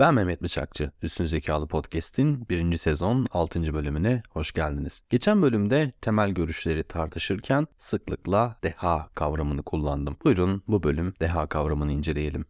Ben Mehmet Bıçakçı. Üstün Zekalı Podcast'in birinci sezon 6. bölümüne hoş geldiniz. Geçen bölümde temel görüşleri tartışırken sıklıkla deha kavramını kullandım. Buyurun bu bölüm deha kavramını inceleyelim.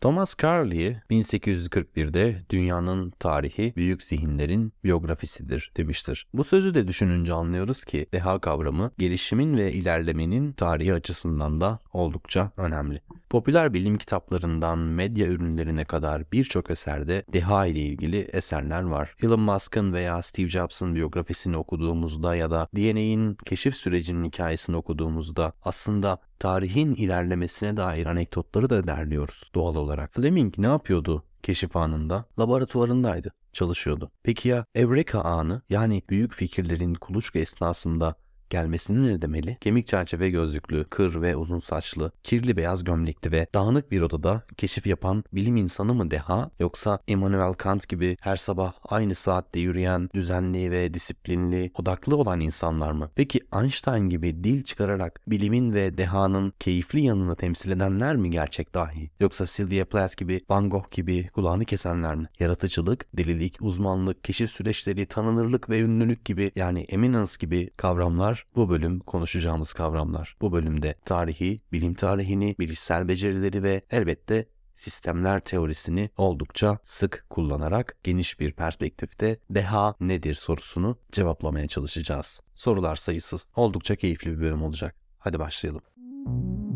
Thomas Carlyle 1841'de dünyanın tarihi büyük zihinlerin biyografisidir demiştir. Bu sözü de düşününce anlıyoruz ki deha kavramı gelişimin ve ilerlemenin tarihi açısından da oldukça önemli. Popüler bilim kitaplarından medya ürünlerine kadar birçok eserde deha ile ilgili eserler var. Elon Musk'ın veya Steve Jobs'ın biyografisini okuduğumuzda ya da DNA'in keşif sürecinin hikayesini okuduğumuzda aslında tarihin ilerlemesine dair anekdotları da derliyoruz doğal olarak. Fleming ne yapıyordu keşif anında? Laboratuvarındaydı, çalışıyordu. Peki ya Eureka anı yani büyük fikirlerin kuluçka esnasında gelmesinin ne demeli? Kemik çerçeve gözlüklü, kır ve uzun saçlı, kirli beyaz gömlekli ve dağınık bir odada keşif yapan bilim insanı mı deha yoksa Immanuel Kant gibi her sabah aynı saatte yürüyen, düzenli ve disiplinli, odaklı olan insanlar mı? Peki Einstein gibi dil çıkararak bilimin ve dehanın keyifli yanını temsil edenler mi gerçek dahi? Yoksa Sylvia Plath gibi, Van Gogh gibi kulağını kesenler mi? Yaratıcılık, delilik, uzmanlık, keşif süreçleri, tanınırlık ve ünlülük gibi yani eminence gibi kavramlar bu bölüm konuşacağımız kavramlar. Bu bölümde tarihi, bilim tarihini, bilişsel becerileri ve elbette sistemler teorisini oldukça sık kullanarak geniş bir perspektifte deha nedir sorusunu cevaplamaya çalışacağız. Sorular sayısız. Oldukça keyifli bir bölüm olacak. Hadi başlayalım.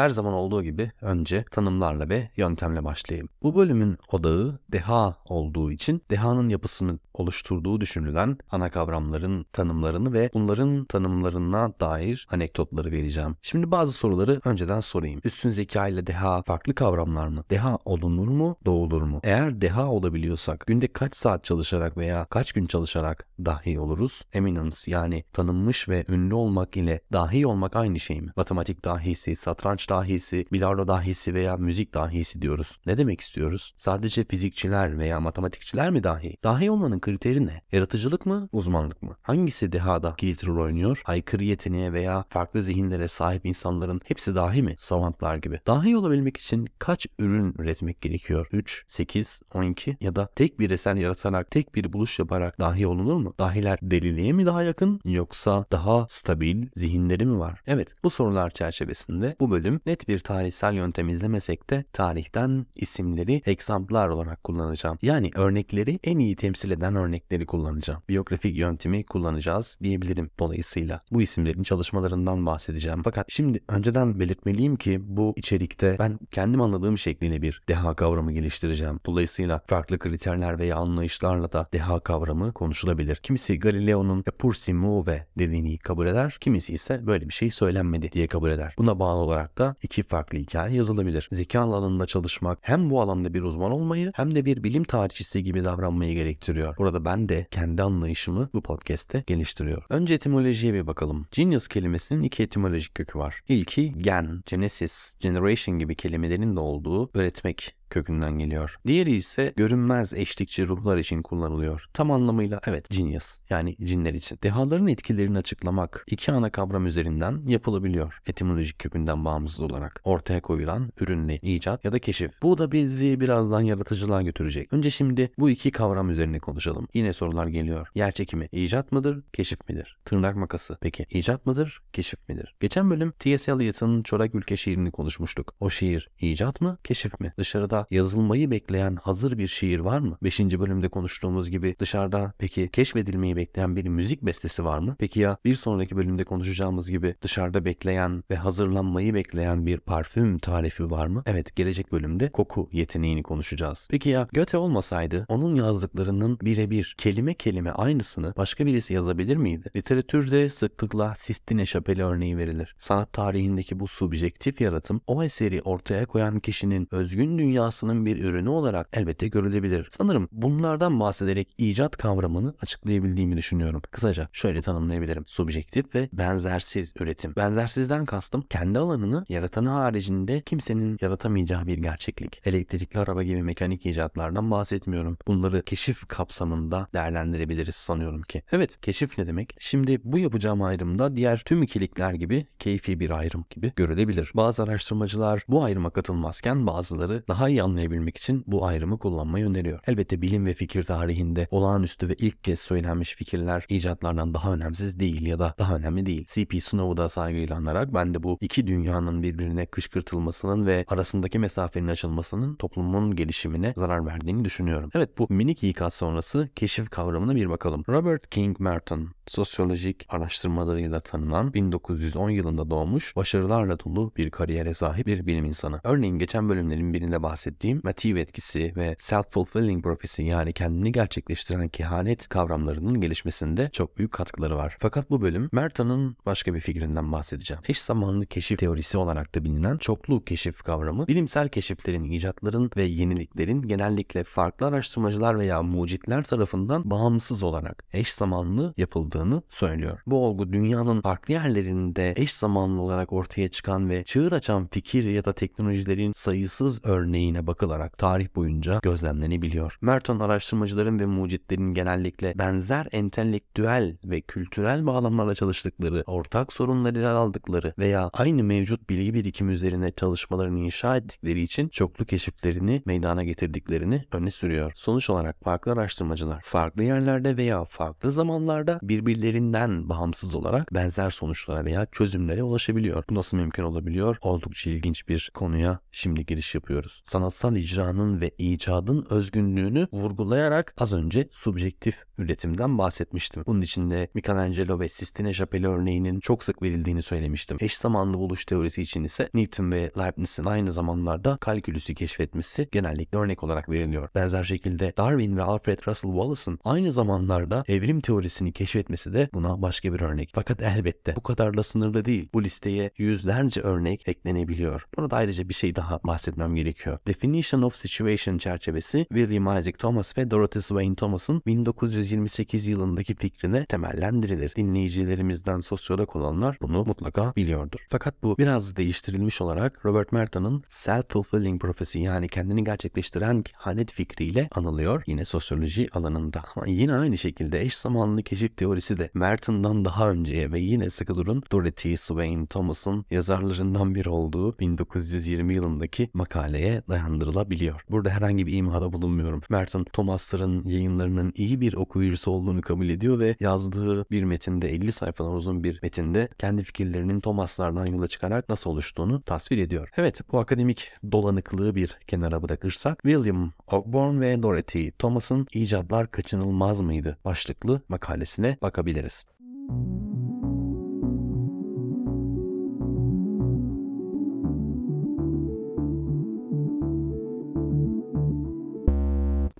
Her zaman olduğu gibi önce tanımlarla ve yöntemle başlayayım. Bu bölümün odağı deha olduğu için dehanın yapısını oluşturduğu düşünülen ana kavramların tanımlarını ve bunların tanımlarına dair anekdotları vereceğim. Şimdi bazı soruları önceden sorayım. Üstün zeka ile deha farklı kavramlar mı? Deha olunur mu, doğulur mu? Eğer deha olabiliyorsak günde kaç saat çalışarak veya kaç gün çalışarak dahi oluruz? Eminence yani tanınmış ve ünlü olmak ile dahi olmak aynı şey mi? Matematik dahisi, satranç dahisi, bilardo dahisi veya müzik dahisi diyoruz. Ne demek istiyoruz? Sadece fizikçiler veya matematikçiler mi dahi? Dahi olmanın kriteri ne? Yaratıcılık mı? Uzmanlık mı? Hangisi dehada kilit rol oynuyor? Aykırı yeteneğe veya farklı zihinlere sahip insanların hepsi dahi mi? Savantlar gibi. Dahi olabilmek için kaç ürün üretmek gerekiyor? 3, 8, 12 ya da tek bir eser yaratarak, tek bir buluş yaparak dahi olunur mu? Dahiler deliliğe mi daha yakın yoksa daha stabil zihinleri mi var? Evet, bu sorular çerçevesinde bu bölüm net bir tarihsel yöntem izlemesek de tarihten isimleri egzamplar olarak kullanacağım. Yani örnekleri en iyi temsil eden örnekleri kullanacağım. Biyografik yöntemi kullanacağız diyebilirim. Dolayısıyla bu isimlerin çalışmalarından bahsedeceğim. Fakat şimdi önceden belirtmeliyim ki bu içerikte ben kendim anladığım şekliyle bir deha kavramı geliştireceğim. Dolayısıyla farklı kriterler veya anlayışlarla da deha kavramı konuşulabilir. Kimisi Galileo'nun pur si muove dediğini kabul eder. Kimisi ise böyle bir şey söylenmedi diye kabul eder. Buna bağlı olarak da iki farklı hikaye yazılabilir. Zeka alanında çalışmak hem bu alanda bir uzman olmayı hem de bir bilim tarihçisi gibi davranmayı gerektiriyor. Burada ben de kendi anlayışımı bu podcast'te geliştiriyor. Önce etimolojiye bir bakalım. Genius kelimesinin iki etimolojik kökü var. İlki gen, genesis, generation gibi kelimelerin de olduğu öğretmek kökünden geliyor. Diğeri ise görünmez eşlikçi ruhlar için kullanılıyor. Tam anlamıyla evet genius yani cinler için. Dehaların etkilerini açıklamak iki ana kavram üzerinden yapılabiliyor. Etimolojik kökünden bağımsız olarak. Ortaya koyulan ürünle icat ya da keşif. Bu da bizi birazdan yaratıcılığa götürecek. Önce şimdi bu iki kavram üzerine konuşalım. Yine sorular geliyor. Yer çekimi icat mıdır, keşif midir? Tırnak makası peki icat mıdır, keşif midir? Geçen bölüm T.S. Eliot'ın Çorak Ülke şiirini konuşmuştuk. O şiir icat mı, keşif mi? Dışarıda yazılmayı bekleyen hazır bir şiir var mı? 5. bölümde konuştuğumuz gibi dışarıda peki keşfedilmeyi bekleyen bir müzik bestesi var mı? Peki ya bir sonraki bölümde konuşacağımız gibi dışarıda bekleyen ve hazırlanmayı bekleyen bir parfüm tarifi var mı? Evet gelecek bölümde koku yeteneğini konuşacağız. Peki ya Göte olmasaydı onun yazdıklarının birebir kelime kelime aynısını başka birisi yazabilir miydi? Literatürde sıklıkla Sistine Şapeli örneği verilir. Sanat tarihindeki bu subjektif yaratım o eseri ortaya koyan kişinin özgün dünyası zekasının bir ürünü olarak elbette görülebilir. Sanırım bunlardan bahsederek icat kavramını açıklayabildiğimi düşünüyorum. Kısaca şöyle tanımlayabilirim. Subjektif ve benzersiz üretim. Benzersizden kastım kendi alanını yaratanı haricinde kimsenin yaratamayacağı bir gerçeklik. Elektrikli araba gibi mekanik icatlardan bahsetmiyorum. Bunları keşif kapsamında değerlendirebiliriz sanıyorum ki. Evet keşif ne demek? Şimdi bu yapacağım ayrımda diğer tüm ikilikler gibi keyfi bir ayrım gibi görülebilir. Bazı araştırmacılar bu ayrıma katılmazken bazıları daha iyi anlayabilmek için bu ayrımı kullanmayı öneriyor. Elbette bilim ve fikir tarihinde olağanüstü ve ilk kez söylenmiş fikirler icatlardan daha önemsiz değil ya da daha önemli değil. C.P. Snow'u da saygıyla anarak ben de bu iki dünyanın birbirine kışkırtılmasının ve arasındaki mesafenin açılmasının toplumun gelişimine zarar verdiğini düşünüyorum. Evet bu minik ikaz sonrası keşif kavramına bir bakalım. Robert King Merton sosyolojik araştırmalarıyla tanınan 1910 yılında doğmuş başarılarla dolu bir kariyere sahip bir bilim insanı. Örneğin geçen bölümlerin birinde bahsettiğim motive etkisi ve self-fulfilling prophecy yani kendini gerçekleştiren kehanet kavramlarının gelişmesinde çok büyük katkıları var. Fakat bu bölüm Merton'un başka bir fikrinden bahsedeceğim. Eş zamanlı keşif teorisi olarak da bilinen çoklu keşif kavramı bilimsel keşiflerin, icatların ve yeniliklerin genellikle farklı araştırmacılar veya mucitler tarafından bağımsız olarak eş zamanlı yapıldığını söylüyor. Bu olgu dünyanın farklı yerlerinde eş zamanlı olarak ortaya çıkan ve çığır açan fikir ya da teknolojilerin sayısız örneğine bakılarak tarih boyunca gözlemlenebiliyor. Merton araştırmacıların ve mucitlerin genellikle benzer entelektüel ve kültürel bağlamlarla çalıştıkları, ortak sorunları ele aldıkları veya aynı mevcut bilgi birikimi üzerine çalışmalarını inşa ettikleri için çoklu keşiflerini meydana getirdiklerini öne sürüyor. Sonuç olarak farklı araştırmacılar farklı yerlerde veya farklı zamanlarda birbirlerinden bağımsız olarak benzer sonuçlara veya çözümlere ulaşabiliyor. Bu nasıl mümkün olabiliyor? Oldukça ilginç bir konuya şimdi giriş yapıyoruz. Sanatsal icranın ve icadın özgünlüğünü vurgulayarak az önce subjektif üretimden bahsetmiştim. Bunun içinde Michelangelo ve Sistine Chapelle örneğinin çok sık verildiğini söylemiştim. Eş zamanlı buluş teorisi için ise Newton ve Leibniz'in aynı zamanlarda kalkülüsü keşfetmesi genellikle örnek olarak veriliyor. Benzer şekilde Darwin ve Alfred Russel Wallace'ın aynı zamanlarda evrim teorisini keşfetmesi de buna başka bir örnek. Fakat elbette bu kadar da sınırlı değil. Bu listeye yüzlerce örnek eklenebiliyor. Burada ayrıca bir şey daha bahsetmem gerekiyor. Definition of Situation çerçevesi William Isaac Thomas ve Dorothy Swain Thomas'ın 1928 yılındaki fikrine temellendirilir. Dinleyicilerimizden sosyolog olanlar bunu mutlaka biliyordur. Fakat bu biraz değiştirilmiş olarak Robert Merton'ın self-fulfilling prophecy yani kendini gerçekleştiren kehanet fikriyle anılıyor yine sosyoloji alanında. Ama yine aynı şekilde eş zamanlı keşif teorisi de Merton'dan daha önceye ve yine sıkı durun Dorothy Swain Thomas'ın yazarlarından biri olduğu 1920 yılındaki makaleye dayandırılabiliyor. Burada herhangi bir imada bulunmuyorum. Merton Thomas'ların yayınlarının iyi bir okuyucusu olduğunu kabul ediyor ve yazdığı bir metinde 50 sayfadan uzun bir metinde kendi fikirlerinin Thomas'lardan yola çıkarak nasıl oluştuğunu tasvir ediyor. Evet bu akademik dolanıklığı bir kenara bırakırsak William Ogborn ve Dorothy Thomas'ın icatlar kaçınılmaz mıydı başlıklı makalesine bakabiliriz.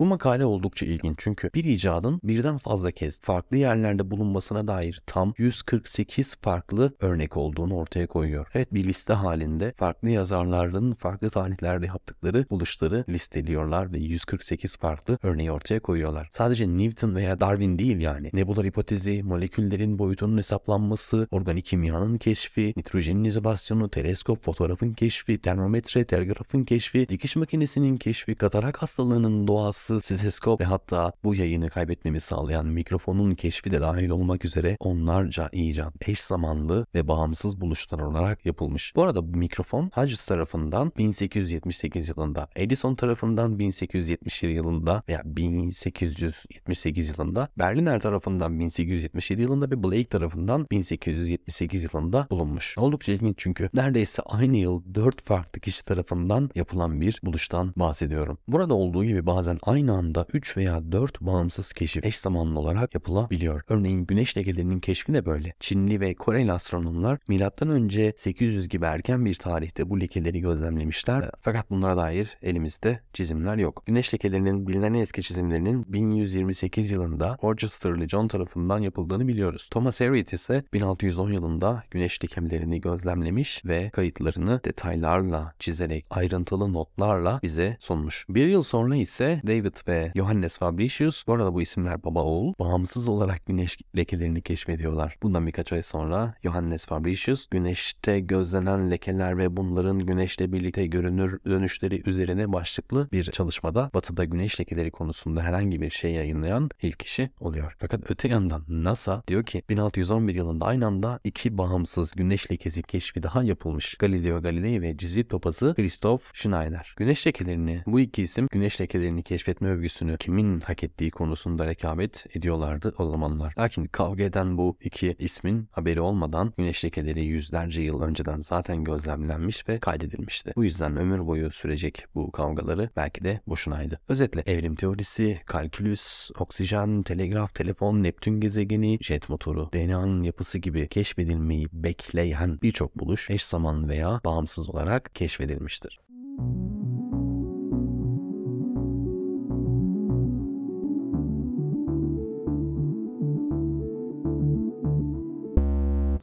Bu makale oldukça ilginç çünkü bir icadın birden fazla kez farklı yerlerde bulunmasına dair tam 148 farklı örnek olduğunu ortaya koyuyor. Evet bir liste halinde farklı yazarların farklı tarihlerde yaptıkları buluşları listeliyorlar ve 148 farklı örneği ortaya koyuyorlar. Sadece Newton veya Darwin değil yani. Nebular hipotezi, moleküllerin boyutunun hesaplanması, organik kimyanın keşfi, nitrojenin izolasyonu, teleskop, fotoğrafın keşfi, termometre, telgrafın keşfi, dikiş makinesinin keşfi, katarak hastalığının doğası, stetoskop ve hatta bu yayını kaybetmemi sağlayan mikrofonun keşfi de dahil olmak üzere onlarca icat eş zamanlı ve bağımsız buluşlar olarak yapılmış. Bu arada bu mikrofon Hodges tarafından 1878 yılında, Edison tarafından 1877 yılında veya 1878 yılında, Berliner tarafından 1877 yılında ve Blake tarafından 1878 yılında bulunmuş. Oldukça ilginç çünkü neredeyse aynı yıl 4 farklı kişi tarafından yapılan bir buluştan bahsediyorum. Burada olduğu gibi bazen aynı aynı anda 3 veya 4 bağımsız keşif eş zamanlı olarak yapılabiliyor. Örneğin güneş lekelerinin keşfi de böyle. Çinli ve Koreli astronomlar M.Ö. 800 gibi erken bir tarihte bu lekeleri gözlemlemişler. Fakat bunlara dair elimizde çizimler yok. Güneş lekelerinin bilinen eski çizimlerinin 1128 yılında Rochester John tarafından yapıldığını biliyoruz. Thomas Harriot ise 1610 yılında güneş lekemelerini gözlemlemiş ve kayıtlarını detaylarla çizerek ayrıntılı notlarla bize sunmuş. Bir yıl sonra ise David ve Johannes Fabricius, bu arada bu isimler baba oğul, bağımsız olarak güneş lekelerini keşfediyorlar. Bundan birkaç ay sonra Johannes Fabricius, güneşte gözlenen lekeler ve bunların güneşle birlikte görünür dönüşleri üzerine başlıklı bir çalışmada batıda güneş lekeleri konusunda herhangi bir şey yayınlayan ilk kişi oluyor. Fakat öte yandan NASA diyor ki 1611 yılında aynı anda iki bağımsız güneş lekesi keşfi daha yapılmış. Galileo Galilei ve Cizvit papazı Christoph Schneider. Güneş lekelerini bu iki isim güneş lekelerini keşfetme övgüsünü kimin hak ettiği konusunda rekabet ediyorlardı o zamanlar. Lakin kavga eden bu iki ismin haberi olmadan güneş lekeleri yüzlerce yıl önceden zaten gözlemlenmiş ve kaydedilmişti. Bu yüzden ömür boyu sürecek bu kavgaları belki de boşunaydı. Özetle evrim teorisi, kalkülüs, oksijen, telegraf, telefon, Neptün gezegeni, jet motoru, DNA'nın yapısı gibi keşfedilmeyi bekleyen birçok buluş eş zaman veya bağımsız olarak keşfedilmiştir.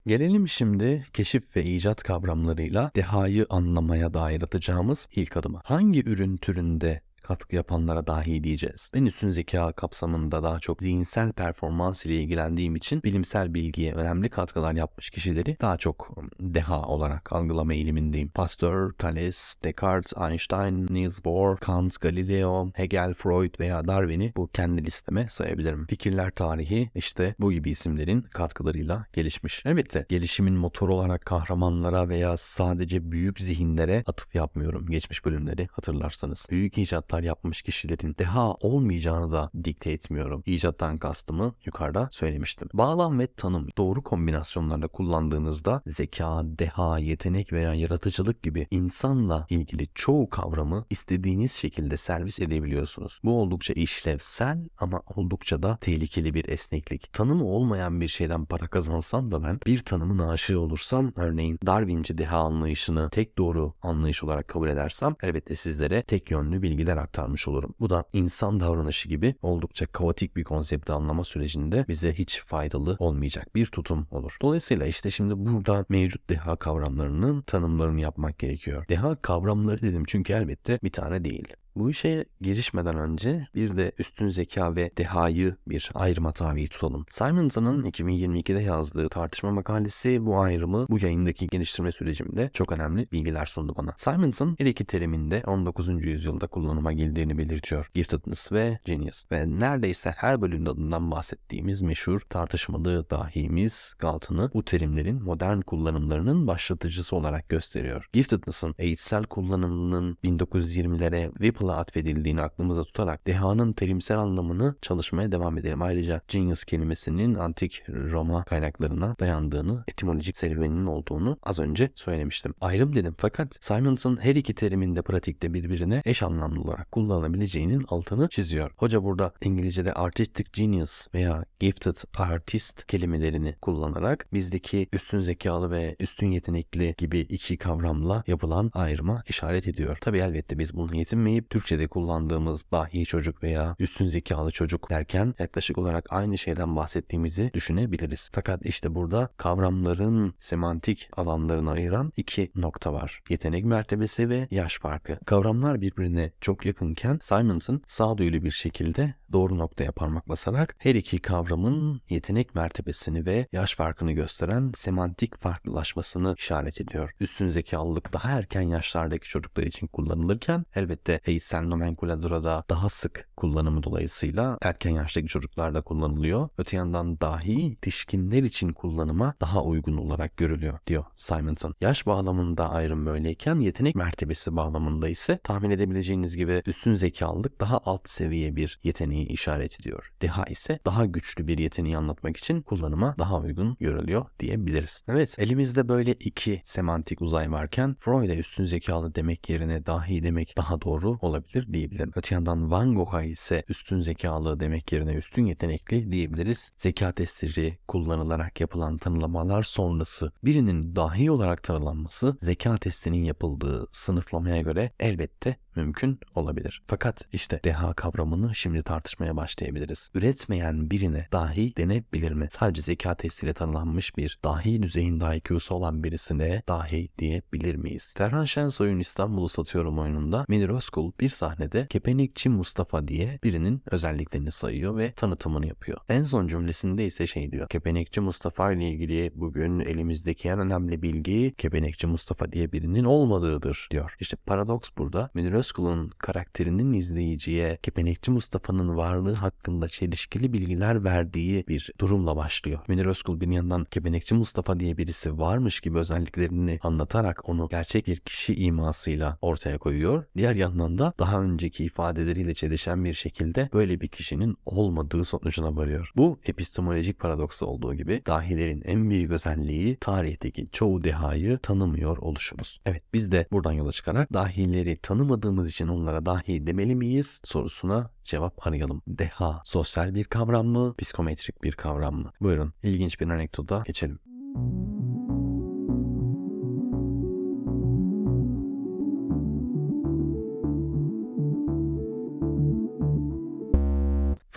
Gelelim şimdi keşif ve icat kavramlarıyla dehayı anlamaya dair atacağımız ilk adıma. Hangi ürün türünde katkı yapanlara dahi diyeceğiz. Ben üstün zeka kapsamında daha çok zihinsel performans ile ilgilendiğim için bilimsel bilgiye önemli katkılar yapmış kişileri daha çok deha olarak algılama eğilimindeyim. Pasteur, Thales, Descartes, Einstein, Niels Bohr, Kant, Galileo, Hegel, Freud veya Darwin'i bu kendi listeme sayabilirim. Fikirler tarihi işte bu gibi isimlerin katkılarıyla gelişmiş. Elbette gelişimin motoru olarak kahramanlara veya sadece büyük zihinlere atıf yapmıyorum. Geçmiş bölümleri hatırlarsanız. Büyük icatlar icatlar yapmış kişilerin deha olmayacağını da dikte etmiyorum. İcattan kastımı yukarıda söylemiştim. Bağlam ve tanım doğru kombinasyonlarla kullandığınızda zeka, deha, yetenek veya yaratıcılık gibi insanla ilgili çoğu kavramı istediğiniz şekilde servis edebiliyorsunuz. Bu oldukça işlevsel ama oldukça da tehlikeli bir esneklik. Tanımı olmayan bir şeyden para kazansam da ben bir tanımın aşığı olursam örneğin Darwinci deha anlayışını tek doğru anlayış olarak kabul edersem elbette sizlere tek yönlü bilgiler aktarmış olurum. Bu da insan davranışı gibi oldukça kaotik bir konsepti anlama sürecinde bize hiç faydalı olmayacak bir tutum olur. Dolayısıyla işte şimdi burada mevcut deha kavramlarının tanımlarını yapmak gerekiyor. Deha kavramları dedim çünkü elbette bir tane değil. Bu işe girişmeden önce bir de üstün zeka ve dehayı bir ayrıma tabi tutalım. Simonson'ın 2022'de yazdığı tartışma makalesi bu ayrımı bu yayındaki geliştirme sürecimde çok önemli bilgiler sundu bana. Simonson her iki teriminde 19. yüzyılda kullanıma girdiğini belirtiyor. Giftedness ve Genius. Ve neredeyse her bölümde adından bahsettiğimiz meşhur tartışmalı dahimiz Galton'ı bu terimlerin modern kullanımlarının başlatıcısı olarak gösteriyor. Giftedness'ın eğitsel kullanımının 1920'lere Whipple Apple'a atfedildiğini aklımıza tutarak dehanın terimsel anlamını çalışmaya devam edelim. Ayrıca genius kelimesinin antik Roma kaynaklarına dayandığını, etimolojik serüveninin olduğunu az önce söylemiştim. Ayrım dedim fakat Simonson her iki terimin de pratikte birbirine eş anlamlı olarak kullanılabileceğinin altını çiziyor. Hoca burada İngilizce'de artistic genius veya gifted artist kelimelerini kullanarak bizdeki üstün zekalı ve üstün yetenekli gibi iki kavramla yapılan ayrıma işaret ediyor. Tabi elbette biz bunu yetinmeyip Türkçe'de kullandığımız dahi çocuk veya üstün zekalı çocuk derken yaklaşık olarak aynı şeyden bahsettiğimizi düşünebiliriz. Fakat işte burada kavramların semantik alanlarını ayıran iki nokta var. Yetenek mertebesi ve yaş farkı. Kavramlar birbirine çok yakınken Simonson sağduyulu bir şekilde doğru noktaya parmak basarak her iki kavramın yetenek mertebesini ve yaş farkını gösteren semantik farklılaşmasını işaret ediyor. Üstün zekalılık daha erken yaşlardaki çocuklar için kullanılırken elbette eğitsel nomenkulaturada daha sık kullanımı dolayısıyla erken yaştaki çocuklarda kullanılıyor. Öte yandan dahi yetişkinler için kullanıma daha uygun olarak görülüyor diyor Simonson. Yaş bağlamında ayrım böyleyken yetenek mertebesi bağlamında ise tahmin edebileceğiniz gibi üstün zekalılık daha alt seviye bir yeteneği yeteneği işaret ediyor. Deha ise daha güçlü bir yeteneği anlatmak için kullanıma daha uygun görülüyor diyebiliriz. Evet elimizde böyle iki semantik uzay varken Freud'e üstün zekalı demek yerine dahi demek daha doğru olabilir diyebilirim. Öte yandan Van Gogh'a ise üstün zekalı demek yerine üstün yetenekli diyebiliriz. Zeka testleri kullanılarak yapılan tanımlamalar sonrası birinin dahi olarak tanımlanması zeka testinin yapıldığı sınıflamaya göre elbette mümkün olabilir. Fakat işte deha kavramını şimdi tartışmaya başlayabiliriz. Üretmeyen birine dahi denebilir mi? Sadece zeka testiyle tanımlanmış bir dahi düzeyinde IQ'su olan birisine dahi diyebilir miyiz? Ferhan Şensoy'un İstanbul'u satıyorum oyununda Münir Özkul bir sahnede Kepenikçi Mustafa diye birinin özelliklerini sayıyor ve tanıtımını yapıyor. En son cümlesinde ise şey diyor. Kepenekçi Mustafa ile ilgili bugün elimizdeki en önemli bilgi Kepenekçi Mustafa diye birinin olmadığıdır diyor. İşte paradoks burada. Münir Özkul'un karakterinin izleyiciye Kepenekçi Mustafa'nın varlığı hakkında çelişkili bilgiler verdiği bir durumla başlıyor. Münir Özkul bir yandan Kepenekçi Mustafa diye birisi varmış gibi özelliklerini anlatarak onu gerçek bir kişi imasıyla ortaya koyuyor. Diğer yandan da daha önceki ifadeleriyle çelişen bir şekilde böyle bir kişinin olmadığı sonucuna varıyor. Bu epistemolojik paradoks olduğu gibi dahilerin en büyük özelliği tarihteki çoğu dehayı tanımıyor oluşumuz. Evet biz de buradan yola çıkarak dahileri tanımadığımız için onlara dahi demeli miyiz sorusuna cevap arayalım. Deha sosyal bir kavram mı, psikometrik bir kavram mı? Buyurun ilginç bir anekdota geçelim.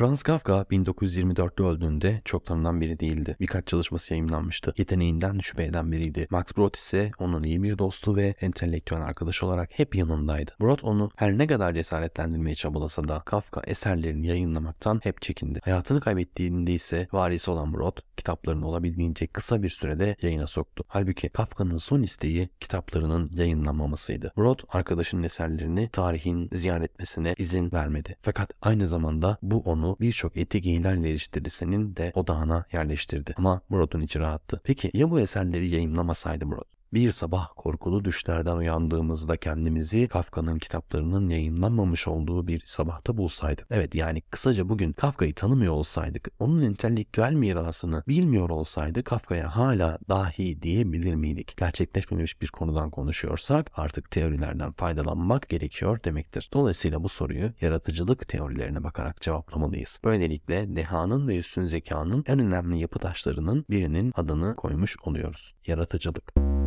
Franz Kafka 1924'te öldüğünde çok tanınan biri değildi. Birkaç çalışması yayınlanmıştı. Yeteneğinden şüphe eden biriydi. Max Brod ise onun iyi bir dostu ve entelektüel arkadaşı olarak hep yanındaydı. Brod onu her ne kadar cesaretlendirmeye çabalasa da Kafka eserlerini yayınlamaktan hep çekindi. Hayatını kaybettiğinde ise varisi olan Brod kitaplarını olabildiğince kısa bir sürede yayına soktu. Halbuki Kafka'nın son isteği kitaplarının yayınlanmamasıydı. Brod arkadaşının eserlerini tarihin ziyaret etmesine izin vermedi. Fakat aynı zamanda bu onu birçok etik ihlal eleştirisinin de odağına yerleştirdi. Ama Brod'un içi rahattı. Peki ya bu eserleri yayınlamasaydı Brod? Bir sabah korkulu düşlerden uyandığımızda kendimizi Kafka'nın kitaplarının yayınlanmamış olduğu bir sabahta bulsaydık. Evet yani kısaca bugün Kafka'yı tanımıyor olsaydık, onun entelektüel mirasını bilmiyor olsaydık Kafka'ya hala dahi diyebilir miydik? Gerçekleşmemiş bir konudan konuşuyorsak artık teorilerden faydalanmak gerekiyor demektir. Dolayısıyla bu soruyu yaratıcılık teorilerine bakarak cevaplamalıyız. Böylelikle dehanın ve üstün zekanın en önemli yapı taşlarının birinin adını koymuş oluyoruz. Yaratıcılık.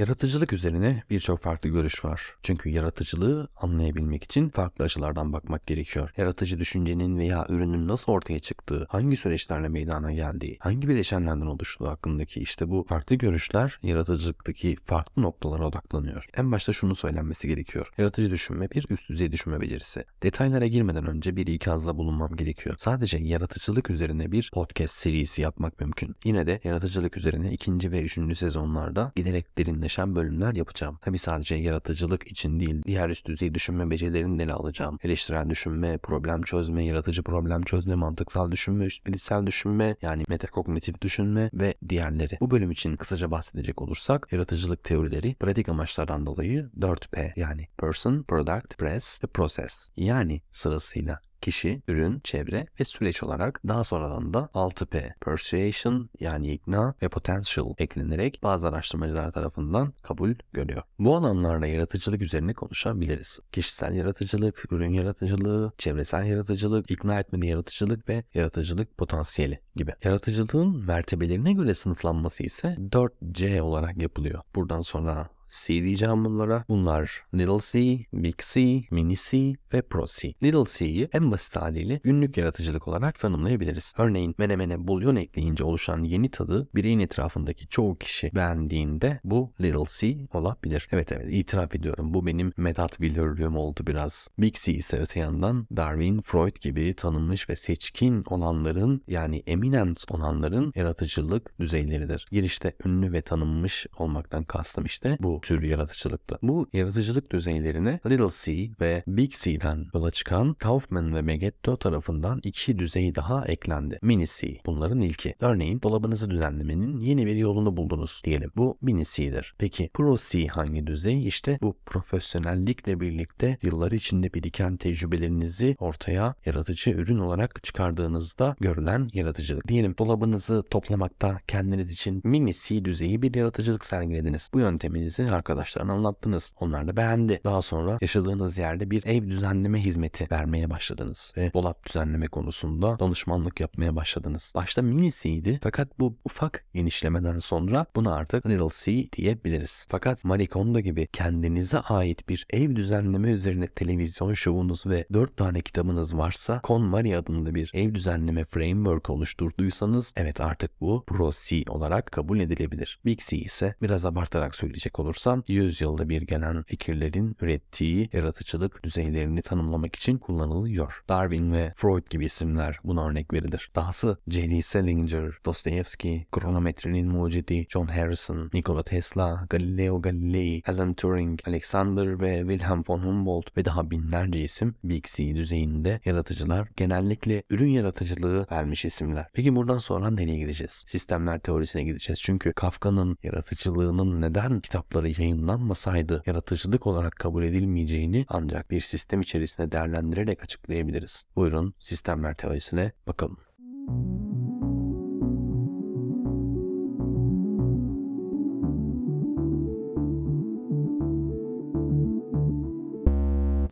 Yaratıcılık üzerine birçok farklı görüş var. Çünkü yaratıcılığı anlayabilmek için farklı açılardan bakmak gerekiyor. Yaratıcı düşüncenin veya ürünün nasıl ortaya çıktığı, hangi süreçlerle meydana geldiği, hangi bileşenlerden oluştuğu hakkındaki işte bu farklı görüşler yaratıcılıktaki farklı noktalara odaklanıyor. En başta şunu söylenmesi gerekiyor. Yaratıcı düşünme bir üst düzey düşünme becerisi. Detaylara girmeden önce bir ikazda bulunmam gerekiyor. Sadece yaratıcılık üzerine bir podcast serisi yapmak mümkün. Yine de yaratıcılık üzerine ikinci ve üçüncü sezonlarda giderek derinleşen bölümler yapacağım. Tabi sadece yaratıcılık için değil, diğer üst düzey düşünme becerilerini de ele alacağım. Eleştirel düşünme, problem çözme, yaratıcı problem çözme, mantıksal düşünme, üst bilişsel düşünme, yani metakognitif düşünme ve diğerleri. Bu bölüm için kısaca bahsedecek olursak, yaratıcılık teorileri pratik amaçlardan dolayı 4P yani Person, Product, Press ve Process yani sırasıyla kişi, ürün, çevre ve süreç olarak daha sonradan da 6P Persuasion yani ikna ve Potential eklenerek bazı araştırmacılar tarafından kabul görüyor. Bu alanlarda yaratıcılık üzerine konuşabiliriz. Kişisel yaratıcılık, ürün yaratıcılığı, çevresel yaratıcılık, ikna etmeli yaratıcılık ve yaratıcılık potansiyeli gibi. Yaratıcılığın mertebelerine göre sınıflanması ise 4C olarak yapılıyor. Buradan sonra C diyeceğim bunlara. Bunlar Little C, Big C, Mini C ve Pro C. Little C'yi en basit haliyle günlük yaratıcılık olarak tanımlayabiliriz. Örneğin menemene bulyon ekleyince oluşan yeni tadı bireyin etrafındaki çoğu kişi beğendiğinde bu Little C olabilir. Evet evet itiraf ediyorum bu benim metat bilörlüğüm oldu biraz. Big C ise öte yandan Darwin, Freud gibi tanınmış ve seçkin olanların yani eminent olanların yaratıcılık düzeyleridir. Girişte ünlü ve tanınmış olmaktan kastım işte bu tür yaratıcılıktı. Bu yaratıcılık düzeylerine Little C ve Big C'den yola çıkan Kaufman ve Meggetto tarafından iki düzey daha eklendi. Mini C bunların ilki. Örneğin dolabınızı düzenlemenin yeni bir yolunu buldunuz diyelim. Bu Mini C'dir. Peki Pro C hangi düzey? İşte bu profesyonellikle birlikte yıllar içinde biriken tecrübelerinizi ortaya yaratıcı ürün olarak çıkardığınızda görülen yaratıcılık. Diyelim dolabınızı toplamakta kendiniz için mini C düzeyi bir yaratıcılık sergilediniz. Bu yönteminizi arkadaşlarına anlattınız. Onlar da beğendi. Daha sonra yaşadığınız yerde bir ev düzenleme hizmeti vermeye başladınız ve dolap düzenleme konusunda danışmanlık yapmaya başladınız. Başta mini C'ydi fakat bu ufak genişlemeden sonra buna artık Little C diyebiliriz. Fakat Marie Kondo gibi kendinize ait bir ev düzenleme üzerine televizyon şovunuz ve 4 tane kitabınız varsa KonMari adında bir ev düzenleme framework oluşturduysanız evet artık bu Pro C olarak kabul edilebilir. Big C ise biraz abartarak söyleyecek olursam 100 yılda bir gelen fikirlerin ürettiği yaratıcılık düzeylerini tanımlamak için kullanılıyor. Darwin ve Freud gibi isimler buna örnek verilir. Dahası J.D. Salinger, Dostoyevsky, kronometrenin mucidi John Harrison, Nikola Tesla, Galileo Galilei, Alan Turing, Alexander ve Wilhelm von Humboldt ve daha binlerce isim Big C düzeyinde yaratıcılar genellikle ürün yaratıcılığı vermiş isimler. Peki buradan sonra nereye gideceğiz? Sistemler teorisine gideceğiz. Çünkü Kafka'nın yaratıcılığının neden kitapları yayınlanmasaydı yaratıcılık olarak kabul edilmeyeceğini ancak bir sistem içerisinde değerlendirerek açıklayabiliriz. Buyurun sistemler teorisine bakalım.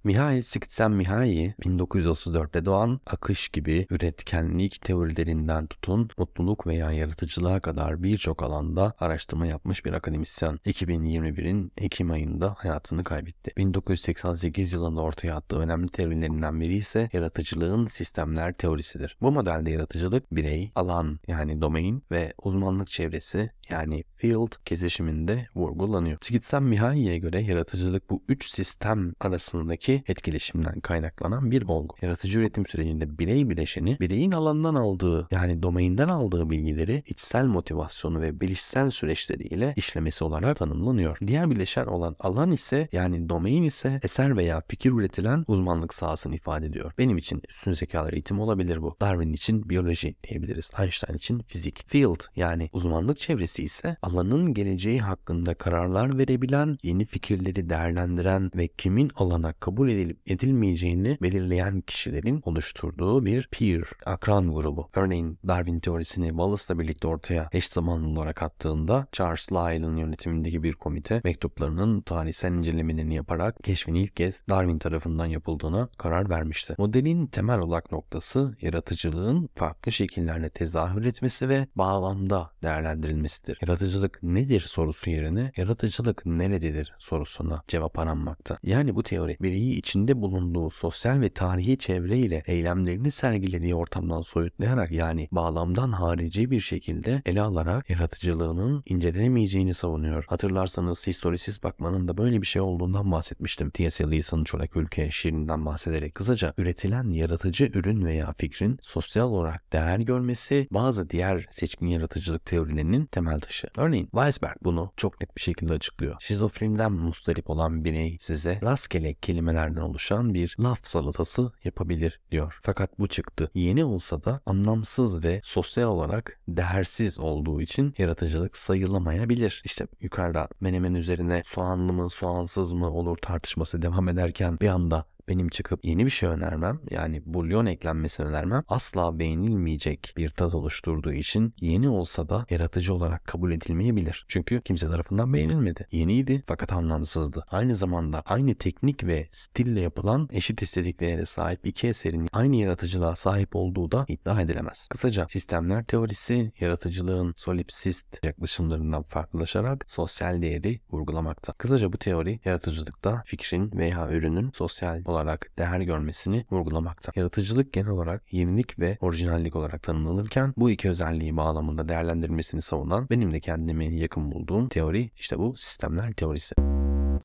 Mihail Csikszentmihalyi 1934'te doğan akış gibi üretkenlik teorilerinden tutun mutluluk veya yaratıcılığa kadar birçok alanda araştırma yapmış bir akademisyen. 2021'in Ekim ayında hayatını kaybetti. 1988 yılında ortaya attığı önemli teorilerinden biri ise yaratıcılığın sistemler teorisidir. Bu modelde yaratıcılık birey, alan yani domain ve uzmanlık çevresi yani field kesişiminde vurgulanıyor. Csikszentmihalyi'ye göre yaratıcılık bu üç sistem arasındaki etkileşimden kaynaklanan bir olgu. Yaratıcı üretim sürecinde birey bileşeni bireyin alandan aldığı yani domainden aldığı bilgileri içsel motivasyonu ve bilişsel süreçleriyle işlemesi olarak tanımlanıyor. Diğer bileşen olan alan ise yani domain ise eser veya fikir üretilen uzmanlık sahasını ifade ediyor. Benim için üstün zekalar eğitimi olabilir bu. Darwin için biyoloji diyebiliriz. Einstein için fizik. Field yani uzmanlık çevresi ise alanın geleceği hakkında kararlar verebilen, yeni fikirleri değerlendiren ve kimin alana kabul edilip edilmeyeceğini belirleyen kişilerin oluşturduğu bir peer, akran grubu. Örneğin Darwin teorisini Wallace'la birlikte ortaya eş zamanlı olarak attığında Charles Lyell'ın yönetimindeki bir komite mektuplarının tarihsel incelemelerini yaparak keşfin ilk kez Darwin tarafından yapıldığına karar vermişti. Modelin temel odak noktası yaratıcılığın farklı şekillerde tezahür etmesi ve bağlamda değerlendirilmesidir. Yaratıcılık nedir sorusu yerine yaratıcılık nerededir sorusuna cevap aranmakta. Yani bu teori bireyi içinde bulunduğu sosyal ve tarihi çevreyle eylemlerini sergilediği ortamdan soyutlayarak yani bağlamdan harici bir şekilde ele alarak yaratıcılığının incelenemeyeceğini savunuyor. Hatırlarsanız historisiz bakmanın da böyle bir şey olduğundan bahsetmiştim. T.S. Eliot'ın Çorak Ülke şiirinden bahsederek kısaca üretilen yaratıcı ürün veya fikrin sosyal olarak değer görmesi bazı diğer seçkin yaratıcılık teorilerinin temel taşı. Örneğin Weisberg bunu çok net bir şekilde açıklıyor. Şizofreniden mustarip olan birey size rastgele kelimelerden oluşan bir laf salatası yapabilir diyor. Fakat bu çıktı. Yeni olsa da anlamsız ve sosyal olarak değersiz olduğu için yaratıcılık sayılamayabilir. İşte yukarıda menemen üzerine soğanlı mı soğansız mı olur tartışması devam ederken bir anda benim çıkıp yeni bir şey önermem yani bulyon eklenmesini önermem asla beğenilmeyecek bir tat oluşturduğu için yeni olsa da yaratıcı olarak kabul edilmeyebilir. Çünkü kimse tarafından beğenilmedi. Yeniydi fakat anlamsızdı. Aynı zamanda aynı teknik ve stille yapılan eşit istediklere sahip iki eserin aynı yaratıcılığa sahip olduğu da iddia edilemez. Kısaca sistemler teorisi yaratıcılığın solipsist yaklaşımlarından farklılaşarak sosyal değeri vurgulamakta. Kısaca bu teori yaratıcılıkta fikrin veya ürünün sosyal olarak değer görmesini vurgulamakta. Yaratıcılık genel olarak yenilik ve orijinallik olarak tanımlanırken bu iki özelliği bağlamında değerlendirmesini savunan benim de kendimi yakın bulduğum teori işte bu sistemler teorisi.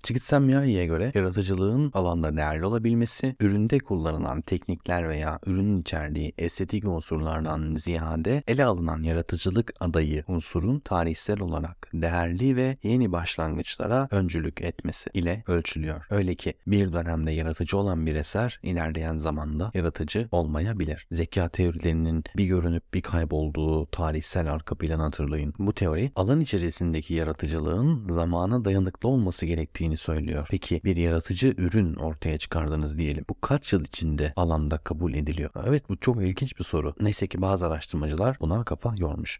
Csikszentmihalyi'ye göre yaratıcılığın alanda değerli olabilmesi, üründe kullanılan teknikler veya ürünün içerdiği estetik unsurlardan ziyade ele alınan yaratıcılık adayı unsurun tarihsel olarak değerli ve yeni başlangıçlara öncülük etmesi ile ölçülüyor. Öyle ki bir dönemde yaratıcı olan bir eser ilerleyen zamanda yaratıcı olmayabilir. Zeka teorilerinin bir görünüp bir kaybolduğu tarihsel arka planı hatırlayın. Bu teori alan içerisindeki yaratıcılığın zamana dayanıklı olması gerektiğini söylüyor. Peki bir yaratıcı ürün ortaya çıkardınız diyelim. Bu kaç yıl içinde alanda kabul ediliyor? Evet bu çok ilginç bir soru. Neyse ki bazı araştırmacılar buna kafa yormuş.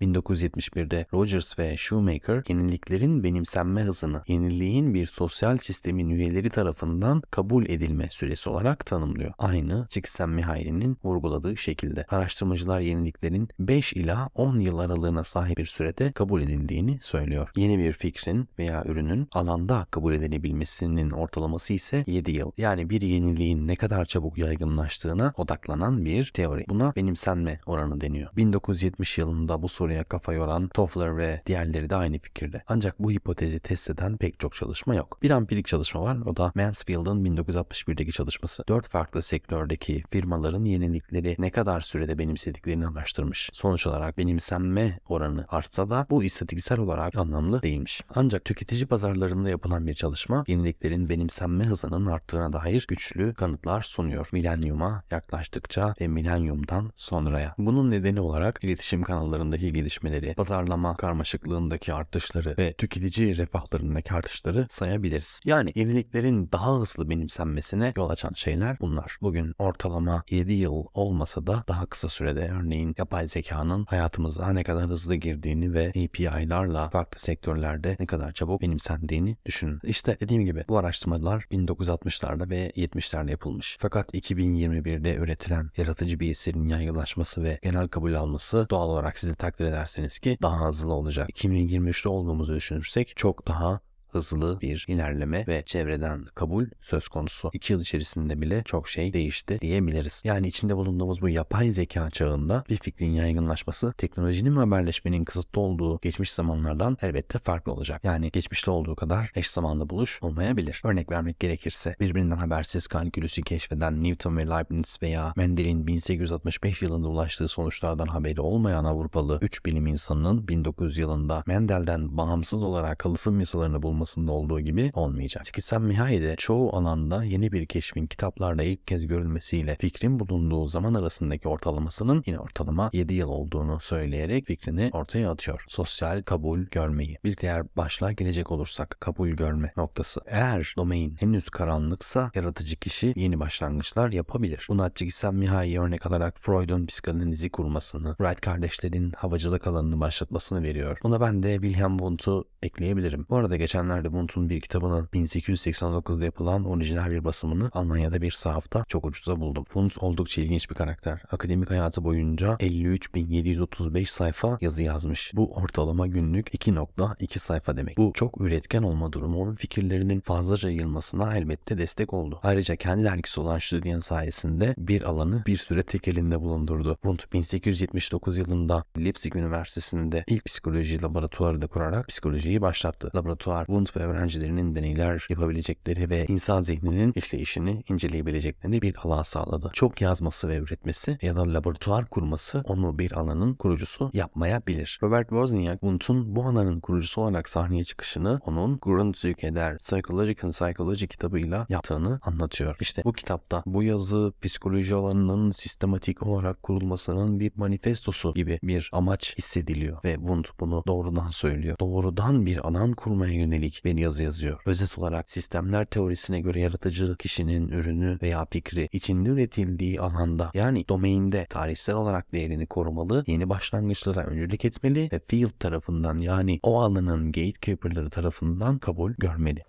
1971'de Rogers ve Shoemaker yeniliklerin benimsenme hızını yeniliğin bir sosyal sistemin üyeleri tarafından kabul edilme süresi olarak tanımlıyor. Aynı Csikszentmihalyi'nin vurguladığı şekilde. Araştırmacılar yeniliklerin 5 ila 10 yıl aralığına sahip bir sürede kabul edildiğini söylüyor. Yeni bir fikrin veya ürünün alanda kabul edilebilmesinin ortalaması ise 7 yıl. Yani bir yeniliğin ne kadar çabuk yaygınlaştığına odaklanan bir teori. Buna benimsenme oranı deniyor. 1970 yılında bu soruya kafa yoran Toffler ve diğerleri de aynı fikirde. Ancak bu hipotezi test eden pek çok çalışma yok. Bir ampirik çalışma var o da Mansfield'ın 1961'deki çalışması. Dört farklı sektördeki firmaların yenilikleri ne kadar sürede benimsediklerini araştırmış. Sonuç olarak benimsenme oranı artsa da bu istatistiksel olarak anlamlı değilmiş. Ancak tüketici pazarlarında yapılan bir çalışma yeniliklerin benimsenme hızının arttığına dair güçlü kanıtlar sunuyor. Milenyuma yaklaştıkça ve milenyumdan sonraya. Bunun nedeni olarak iletişim kanallarındaki gelişmeleri, pazarlama karmaşıklığındaki artışları ve tüketici refahlarındaki artışları sayabiliriz. Yani yeniliklerin daha hızlı benimsenmesine yol açan şeyler bunlar. Bugün ortalama 7 yıl olmasa da daha kısa sürede örneğin yapay zekanın hayatımıza ne kadar hızlı girdiğini ve API'larla farklı sektörlerde ne kadar çabuk benimsendiğini düşünün. İşte dediğim gibi bu araştırmalar 1960'larda ve 70'lerde yapılmış. Fakat 2021'de üretilen yaratıcı bir eserin yaygınlaşması ve genel kabul alması doğal olarak sizi takdir edersiniz ki daha hızlı olacak. 2023'te olduğumuzu düşünürsek çok daha hızlı bir ilerleme ve çevreden kabul söz konusu. İki yıl içerisinde bile çok şey değişti diyebiliriz. Yani içinde bulunduğumuz bu yapay zeka çağında bir fikrin yaygınlaşması teknolojinin ve haberleşmenin kısıtlı olduğu geçmiş zamanlardan elbette farklı olacak. Yani geçmişte olduğu kadar eş zamanlı buluş olmayabilir. Örnek vermek gerekirse birbirinden habersiz kalkülüsü keşfeden Newton ve Leibniz veya Mendel'in 1865 yılında ulaştığı sonuçlardan haberi olmayan Avrupalı 3 bilim insanının 1900 yılında Mendel'den bağımsız olarak kalıtım yasalarını bulması olmasında olduğu gibi olmayacak. Skizanmihai de çoğu alanda yeni bir keşfin kitaplarda ilk kez görülmesiyle fikrin bulunduğu zaman arasındaki ortalamasının yine ortalama 7 yıl olduğunu söyleyerek fikrini ortaya atıyor. Sosyal kabul görmeyi. Bir diğer başlığa gelecek olursak kabul görme noktası. Eğer domain henüz karanlıksa yaratıcı kişi yeni başlangıçlar yapabilir. Buna Csikszentmihalyi örnek alarak Freud'un psikanalizi kurmasını, Wright kardeşlerin havacılık alanını başlatmasını veriyor. Buna ben de Wilhelm Wundt'u ekleyebilirim. Bu arada geçen 1980'lerde Bunt'un bir kitabının 1889'da yapılan orijinal bir basımını Almanya'da bir sahafta çok ucuza buldum. Bunt oldukça ilginç bir karakter. Akademik hayatı boyunca 53.735 sayfa yazı yazmış. Bu ortalama günlük 2.2 sayfa demek. Bu çok üretken olma durumu onun fikirlerinin fazlaca yayılmasına elbette destek oldu. Ayrıca kendi dergisi olan Stüdyen sayesinde bir alanı bir süre tek elinde bulundurdu. Wundt 1879 yılında Leipzig Üniversitesi'nde ilk psikoloji laboratuvarı da kurarak psikolojiyi başlattı. Laboratuvar bu Wundt ve öğrencilerinin deneyler yapabilecekleri ve insan zihninin işleyişini inceleyebileceklerini bir alan sağladı. Çok yazması ve üretmesi ya da laboratuvar kurması onu bir alanın kurucusu yapmayabilir. Robert Wozniak, Wundt'un bu alanın kurucusu olarak sahneye çıkışını onun Grundzüge Psychological Psychology kitabıyla yaptığını anlatıyor. İşte bu kitapta bu yazı psikoloji alanının sistematik olarak kurulmasının bir manifestosu gibi bir amaç hissediliyor ve Wundt bunu doğrudan söylüyor. Doğrudan bir alan kurmaya yönelik yönelik bir yazı yazıyor. Özet olarak sistemler teorisine göre yaratıcı kişinin ürünü veya fikri içinde üretildiği alanda yani domainde tarihsel olarak değerini korumalı, yeni başlangıçlara öncülük etmeli ve field tarafından yani o alanın gatekeeper'ları tarafından kabul görmeli.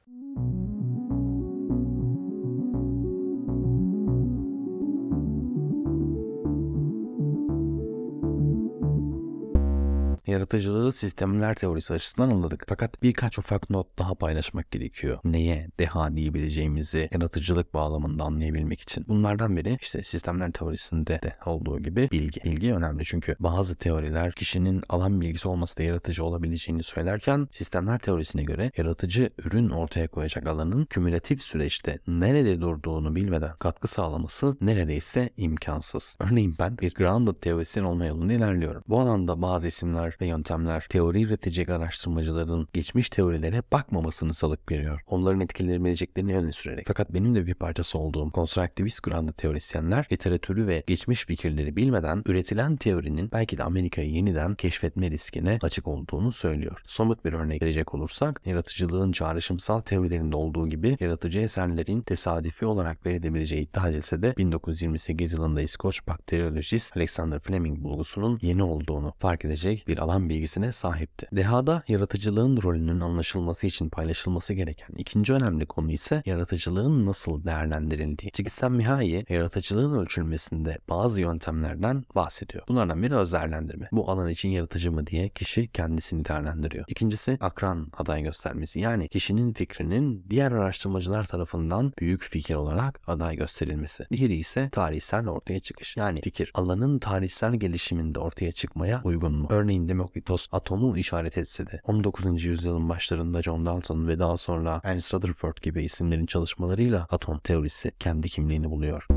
Yaratıcılığı sistemler teorisi açısından anladık. Fakat birkaç ufak not daha paylaşmak gerekiyor. Neye deha diyebileceğimizi yaratıcılık bağlamında anlayabilmek için. Bunlardan biri işte sistemler teorisinde de olduğu gibi bilgi. Bilgi önemli çünkü bazı teoriler kişinin alan bilgisi olması da yaratıcı olabileceğini söylerken sistemler teorisine göre yaratıcı ürün ortaya koyacak alanın kümülatif süreçte nerede durduğunu bilmeden katkı sağlaması neredeyse imkansız. Örneğin ben bir grounded teorisyen olma yolunda ilerliyorum. Bu alanda bazı isimler ve yöntemler teori üretecek araştırmacıların geçmiş teorilere bakmamasını salık veriyor. Onların etkilenebileceklerini öne sürerek. Fakat benim de bir parçası olduğum konstruktivist grounded teorisyenler literatürü ve geçmiş fikirleri bilmeden üretilen teorinin belki de Amerika'yı yeniden keşfetme riskine açık olduğunu söylüyor. Somut bir örnek verecek olursak yaratıcılığın çağrışımsal teorilerinde olduğu gibi yaratıcı eserlerin tesadüfi olarak verilebileceği iddia edilse de 1928 yılında İskoç bakteriyolojist Alexander Fleming bulgusunun yeni olduğunu fark edecek bir alan bilgisine sahipti. Dehada yaratıcılığın rolünün anlaşılması için paylaşılması gereken ikinci önemli konu ise yaratıcılığın nasıl değerlendirildiği. Csikszentmihalyi yaratıcılığın ölçülmesinde bazı yöntemlerden bahsediyor. Bunlardan biri öz değerlendirme. Bu alan için yaratıcı mı diye kişi kendisini değerlendiriyor. İkincisi akran aday göstermesi. Yani kişinin fikrinin diğer araştırmacılar tarafından büyük fikir olarak aday gösterilmesi. Diğeri ise tarihsel ortaya çıkış. Yani fikir alanın tarihsel gelişiminde ortaya çıkmaya uygun mu? Örneğin Demokritos atomu işaret etse de 19. yüzyılın başlarında John Dalton ve daha sonra Ernst Rutherford gibi isimlerin çalışmalarıyla atom teorisi kendi kimliğini buluyor.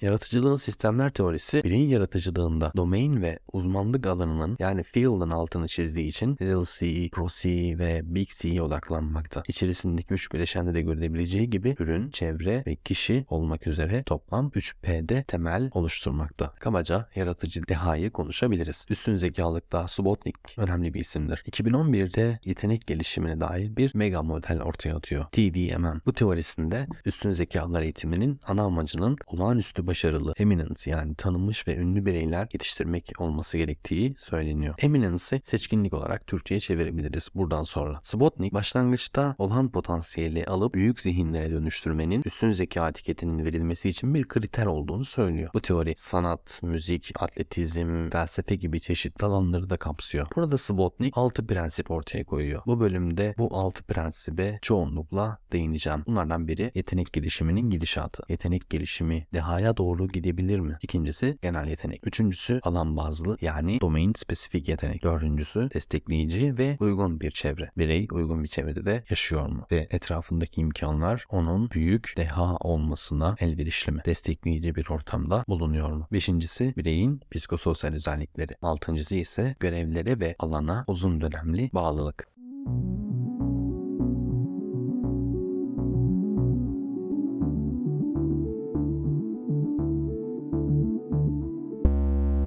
Yaratıcılığın sistemler teorisi bireyin yaratıcılığında domain ve uzmanlık alanının yani field'ın altını çizdiği için Little C, Pro C ve Big C'ye odaklanmakta. İçerisindeki üç bileşende de görülebileceği gibi ürün, çevre ve kişi olmak üzere toplam 3P'de temel oluşturmakta. Kabaca yaratıcı dehayı konuşabiliriz. Üstün zekalıkta Subotnik önemli bir isimdir. 2011'de yetenek gelişimine dair bir mega model ortaya atıyor. TDMM. Bu teorisinde üstün zekalar eğitiminin ana amacının olağanüstü başarılı, eminence yani tanınmış ve ünlü bireyler yetiştirmek olması gerektiği söyleniyor. Eminence'i seçkinlik olarak Türkçe'ye çevirebiliriz buradan sonra. Spotnik başlangıçta olan potansiyeli alıp büyük zihinlere dönüştürmenin üstün zeka etiketinin verilmesi için bir kriter olduğunu söylüyor. Bu teori sanat, müzik, atletizm, felsefe gibi çeşitli alanları da kapsıyor. Burada Spotnik 6 prensip ortaya koyuyor. Bu bölümde bu 6 prensibe çoğunlukla değineceğim. Bunlardan biri yetenek gelişiminin gidişatı. Yetenek gelişimi dehaya doğru gidebilir mi? İkincisi genel yetenek. Üçüncüsü alan bazlı yani domain spesifik yetenek. Dördüncüsü destekleyici ve uygun bir çevre. Birey uygun bir çevrede de yaşıyor mu? Ve etrafındaki imkanlar onun büyük deha olmasına elverişli mi? Destekleyici bir ortamda bulunuyor mu? Beşincisi bireyin psikososyal özellikleri. Altıncısı ise görevlere ve alana uzun dönemli bağlılık.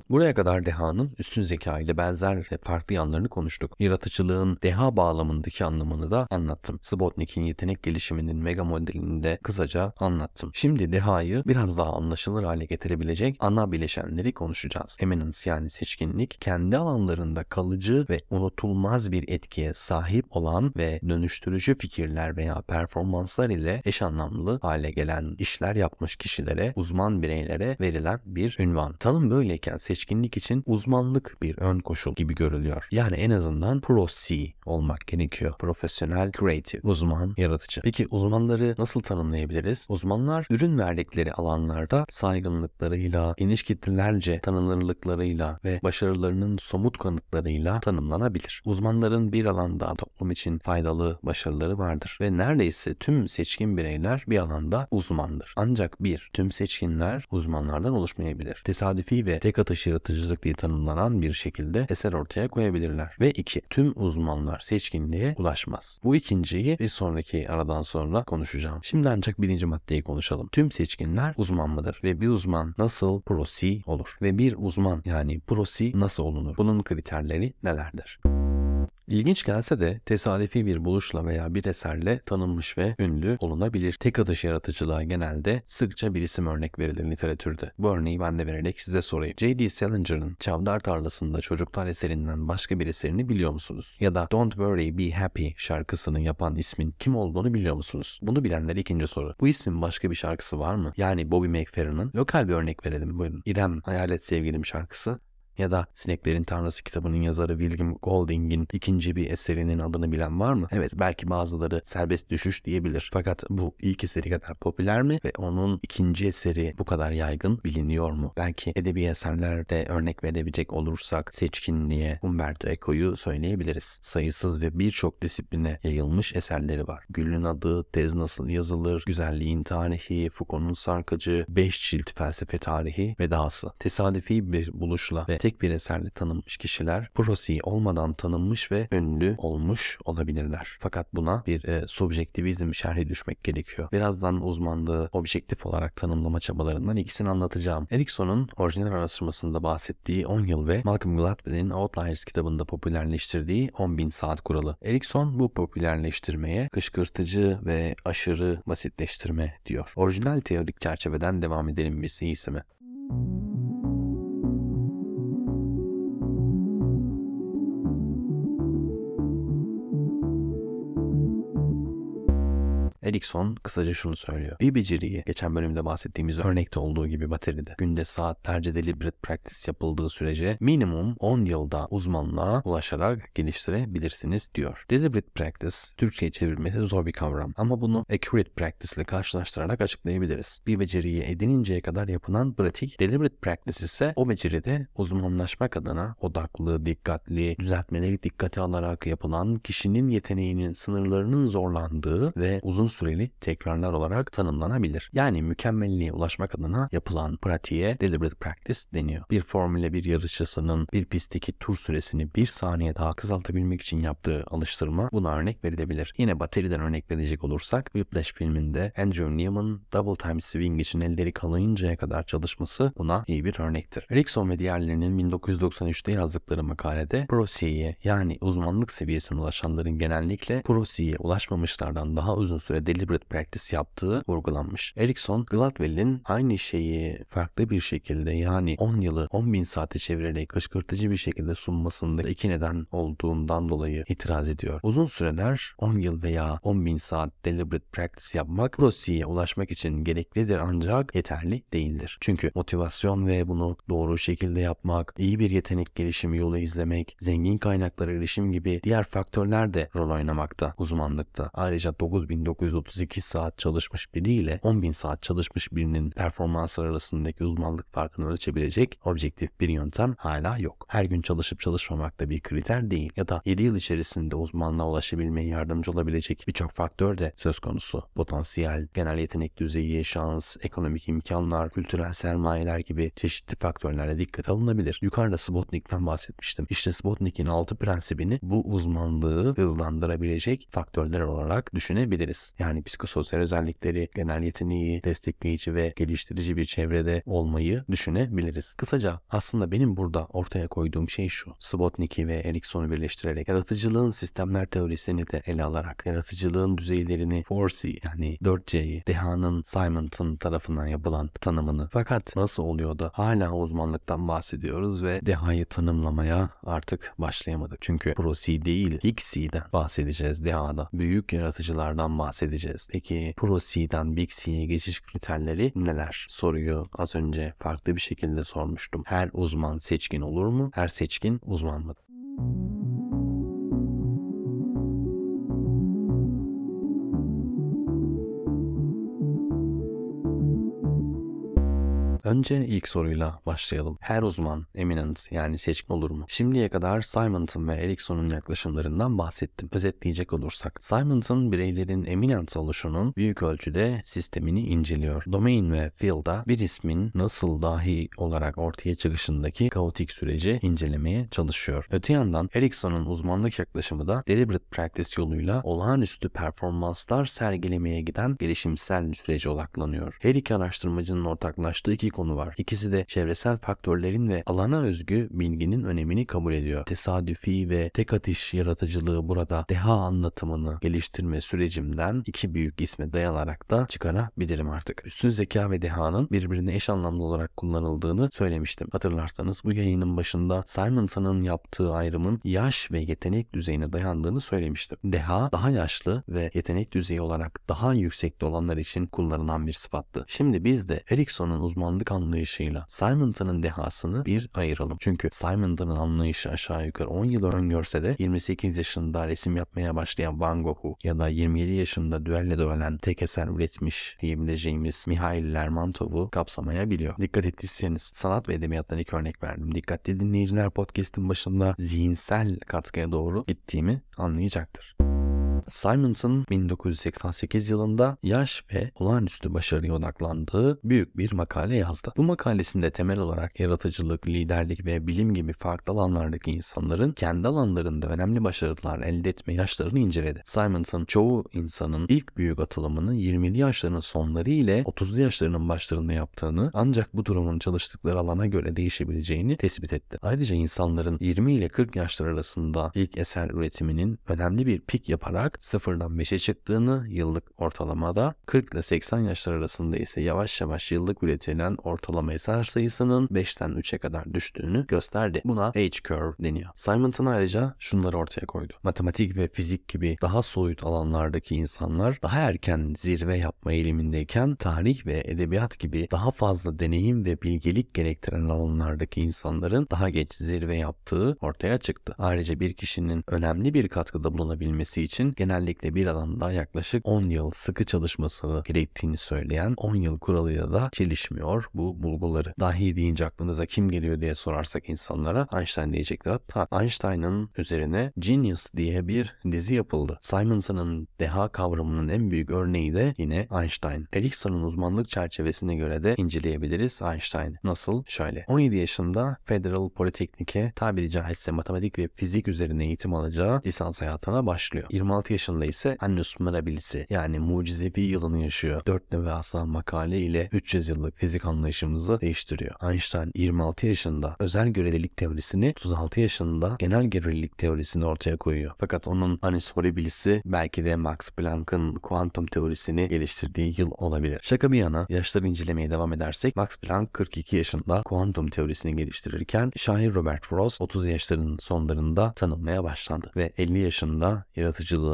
Buraya kadar dehanın üstün zeka ile benzer ve farklı yanlarını konuştuk. Yaratıcılığın deha bağlamındaki anlamını da anlattım. Spotnik'in yetenek gelişiminin mega modelini de kısaca anlattım. Şimdi dehayı biraz daha anlaşılır hale getirebilecek ana bileşenleri konuşacağız. Eminence yani seçkinlik kendi alanlarında kalıcı ve unutulmaz bir etkiye sahip olan ve dönüştürücü fikirler veya performanslar ile eş anlamlı hale gelen işler yapmış kişilere, uzman bireylere verilen bir ünvan. Tanım böyleyken seçkinlik seçkinlik için uzmanlık bir ön koşul gibi görülüyor. Yani en azından pro C olmak gerekiyor. Profesyonel, creative, uzman, yaratıcı. Peki uzmanları nasıl tanımlayabiliriz? Uzmanlar ürün verdikleri alanlarda saygınlıklarıyla, geniş kitlelerce tanınırlıklarıyla ve başarılarının somut kanıtlarıyla tanımlanabilir. Uzmanların bir alanda toplum için faydalı başarıları vardır ve neredeyse tüm seçkin bireyler bir alanda uzmandır. Ancak bir, tüm seçkinler uzmanlardan oluşmayabilir. Tesadüfi ve tek atış yaratıcılık diye tanımlanan bir şekilde eser ortaya koyabilirler. Ve iki, tüm uzmanlar seçkinliğe ulaşmaz. Bu ikinciyi bir sonraki aradan sonra konuşacağım. Şimdi ancak birinci maddeyi konuşalım. Tüm seçkinler uzman mıdır? Ve bir uzman nasıl prosi olur? Ve bir uzman yani prosi nasıl olunur? Bunun kriterleri nelerdir? İlginç gelse de tesadüfi bir buluşla veya bir eserle tanınmış ve ünlü olunabilir. Tek atış yaratıcılığa genelde sıkça bir isim örnek verilir literatürde. Bu örneği ben de vererek size sorayım. J.D. Salinger'ın Çavdar Tarlası'nda Çocuklar eserinden başka bir eserini biliyor musunuz? Ya da Don't Worry Be Happy şarkısını yapan ismin kim olduğunu biliyor musunuz? Bunu bilenler ikinci soru. Bu ismin başka bir şarkısı var mı? Yani Bobby McFerrin'in lokal bir örnek verelim buyurun. İrem Hayalet Sevgilim şarkısı Ya da Sineklerin Tanrısı kitabının yazarı William Golding'in ikinci bir eserinin adını bilen var mı? Evet belki bazıları serbest düşüş diyebilir. Fakat bu ilk eseri kadar popüler mi ve onun ikinci eseri bu kadar yaygın biliniyor mu? Belki edebi eserlerde örnek verebilecek olursak seçkinliğe Umberto Eco'yu söyleyebiliriz. Sayısız ve birçok disipline yayılmış eserleri var. Gül'ün adı, tez nasıl yazılır, güzelliğin tarihi, Foucault'un sarkacı, beş cilt felsefe tarihi ve dahası. Tesadüfi bir buluşla ve tek bir eserle tanınmış kişiler prosi olmadan tanınmış ve ünlü olmuş olabilirler. Fakat buna bir e, subjektivizm şerhi düşmek gerekiyor. Birazdan uzmanlığı objektif olarak tanımlama çabalarından ikisini anlatacağım. Erikson'un orijinal araştırmasında bahsettiği 10 yıl ve Malcolm Gladwell'in Outliers kitabında popülerleştirdiği 10.000 saat kuralı. Erikson bu popülerleştirmeye kışkırtıcı ve aşırı basitleştirme diyor. Orijinal teorik çerçeveden devam edelim biz iyisi mi? Erikson kısaca şunu söylüyor. Bir beceriyi geçen bölümde bahsettiğimiz örnekte olduğu gibi bateride günde saatlerce deliberate practice yapıldığı sürece minimum 10 yılda uzmanlığa ulaşarak geliştirebilirsiniz diyor. Deliberate practice Türkçe'ye çevirmesi zor bir kavram ama bunu accurate practice ile karşılaştırarak açıklayabiliriz. Bir beceriyi edininceye kadar yapılan pratik deliberate practice ise o beceride uzmanlaşmak adına odaklı, dikkatli, düzeltmeleri dikkate alarak yapılan kişinin yeteneğinin sınırlarının zorlandığı ve uzun süreli tekrarlar olarak tanımlanabilir. Yani mükemmelliğe ulaşmak adına yapılan pratiğe deliberate practice deniyor. Bir Formula 1 yarışçısının bir pistteki tur süresini bir saniye daha kısaltabilmek için yaptığı alıştırma buna örnek verilebilir. Yine bateriden örnek verecek olursak Whiplash filminde Andrew Newman double time swing için elleri kalayıncaya kadar çalışması buna iyi bir örnektir. Erickson ve diğerlerinin 1993'te yazdıkları makalede Pro-C'ye yani uzmanlık seviyesine ulaşanların genellikle Pro-C'ye ulaşmamışlardan daha uzun süre deliberate practice yaptığı vurgulanmış. Erikson, Gladwell'in aynı şeyi farklı bir şekilde yani 10 yılı 10 bin saate çevirerek kışkırtıcı bir şekilde sunmasında iki neden olduğundan dolayı itiraz ediyor. Uzun süreler 10 yıl veya 10 bin saat deliberate practice yapmak Prosi'ye ulaşmak için gereklidir ancak yeterli değildir. Çünkü motivasyon ve bunu doğru şekilde yapmak, iyi bir yetenek gelişimi yolu izlemek, zengin kaynaklara erişim gibi diğer faktörler de rol oynamakta uzmanlıkta. Ayrıca 9932 saat çalışmış biriyle 10.000 saat çalışmış birinin performansları arasındaki uzmanlık farkını ölçebilecek objektif bir yöntem hala yok. Her gün çalışıp çalışmamak da bir kriter değil ya da 7 yıl içerisinde uzmanlığa ulaşabilmeye yardımcı olabilecek birçok faktör de söz konusu. Potansiyel, genel yetenek düzeyi, şans, ekonomik imkanlar, kültürel sermayeler gibi çeşitli faktörlerle dikkat alınabilir. Yukarıda Spotnik'ten bahsetmiştim. İşte Spotnik'in altı prensibini bu uzmanlığı hızlandırabilecek faktörler olarak düşünebiliriz. Yani psikososyal özellikleri, genel yeteneği, destekleyici ve geliştirici bir çevrede olmayı düşünebiliriz. Kısaca aslında benim burada ortaya koyduğum şey şu. Spotnik'i ve Erikson'u birleştirerek yaratıcılığın sistemler teorisini de ele alarak yaratıcılığın düzeylerini 4C yani 4C'yi Deha'nın Simonton tarafından yapılan tanımını fakat nasıl oluyor da hala uzmanlıktan bahsediyoruz ve Deha'yı tanımlamaya artık başlayamadık. Çünkü Pro C değil Big bahsedeceğiz Deha'da. Büyük yaratıcılardan bahsedeceğiz. Peki Pro C'den Big C'ye geçiş kriterleri neler? Soruyu az önce farklı bir şekilde sormuştum. Her uzman seçkin olur mu? Her seçkin uzman mıdır? Önce ilk soruyla başlayalım. Her uzman eminent yani seçkin olur mu? Şimdiye kadar Simonton ve Erikson'un yaklaşımlarından bahsettim. Özetleyecek olursak Simonton bireylerin eminent oluşunun büyük ölçüde sistemini inceliyor. Domain ve field'a bir ismin nasıl dahi olarak ortaya çıkışındaki kaotik süreci incelemeye çalışıyor. Öte yandan Erikson'un uzmanlık yaklaşımı da deliberate practice yoluyla olağanüstü performanslar sergilemeye giden gelişimsel sürece odaklanıyor. Her iki araştırmacının ortaklaştığı iki konu var. İkisi de çevresel faktörlerin ve alana özgü bilginin önemini kabul ediyor. Tesadüfi ve tek atış yaratıcılığı burada deha anlatımını geliştirme sürecimden iki büyük isme dayanarak da çıkarabilirim artık. Üstün zeka ve dehanın birbirine eş anlamlı olarak kullanıldığını söylemiştim. Hatırlarsanız bu yayının başında Simonson'ın yaptığı ayrımın yaş ve yetenek düzeyine dayandığını söylemiştim. Deha daha yaşlı ve yetenek düzeyi olarak daha yüksekte olanlar için kullanılan bir sıfattı. Şimdi biz de Erikson'un uzmanlık fizik anlayışıyla Simonton'ın dehasını bir ayıralım. Çünkü Simonton'ın anlayışı aşağı yukarı 10 yıl öngörse de 28 yaşında resim yapmaya başlayan Van Gogh'u ya da 27 yaşında düelloda ölen tek eser üretmiş diyebileceğimiz Mihail Lermontov'u kapsamayabiliyor. Dikkat ettiyseniz sanat ve edebiyattan ilk örnek verdim. Dikkatli dinleyiciler podcast'in başında zihinsel katkıya doğru gittiğimi anlayacaktır. Simonson 1988 yılında yaş ve olağanüstü başarıya odaklandığı büyük bir makale yazdı. Bu makalesinde temel olarak yaratıcılık, liderlik ve bilim gibi farklı alanlardaki insanların kendi alanlarında önemli başarılar elde etme yaşlarını inceledi. Simonson çoğu insanın ilk büyük atılımını 20'li yaşlarının sonları ile 30'lu yaşlarının başlarında yaptığını ancak bu durumun çalıştıkları alana göre değişebileceğini tespit etti. Ayrıca insanların 20 ile 40 yaşlar arasında ilk eser üretiminin önemli bir pik yaparak sıfırdan 5'e çıktığını yıllık ortalamada 40 ile 80 yaşlar arasında ise yavaş yavaş yıllık üretilen ortalama eser sayısının 5'ten 3'e kadar düştüğünü gösterdi. Buna age curve deniyor. Simonton ayrıca şunları ortaya koydu. Matematik ve fizik gibi daha soyut alanlardaki insanlar daha erken zirve yapma eğilimindeyken tarih ve edebiyat gibi daha fazla deneyim ve bilgelik gerektiren alanlardaki insanların daha geç zirve yaptığı ortaya çıktı. Ayrıca bir kişinin önemli bir katkıda bulunabilmesi için genellikle bir alanda yaklaşık 10 yıl sıkı çalışması gerektiğini söyleyen 10 yıl kuralıyla da çelişmiyor bu bulguları. Dahi deyince aklınıza kim geliyor diye sorarsak insanlara Einstein diyecekler. Hatta Einstein'ın üzerine Genius diye bir dizi yapıldı. Simonson'ın deha kavramının en büyük örneği de yine Einstein. Erikson'un uzmanlık çerçevesine göre de inceleyebiliriz Einstein. Nasıl? Şöyle. 17 yaşında Federal Polytechnic'e tabiri caizse matematik ve fizik üzerine eğitim alacağı lisans hayatına başlıyor. 26 yaşında ise Annus Mirabilis'i yani mucizevi yılını yaşıyor. 4 devasa makale ile 300 yıllık fizik anlayışımızı değiştiriyor. Einstein 26 yaşında özel görelilik teorisini 36 yaşında genel görelilik teorisini ortaya koyuyor. Fakat onun Annus belki de Max Planck'ın kuantum teorisini geliştirdiği yıl olabilir. Şaka bir yana yaşları incelemeye devam edersek Max Planck 42 yaşında kuantum teorisini geliştirirken şair Robert Frost 30 yaşlarının sonlarında tanınmaya başlandı ve 50 yaşında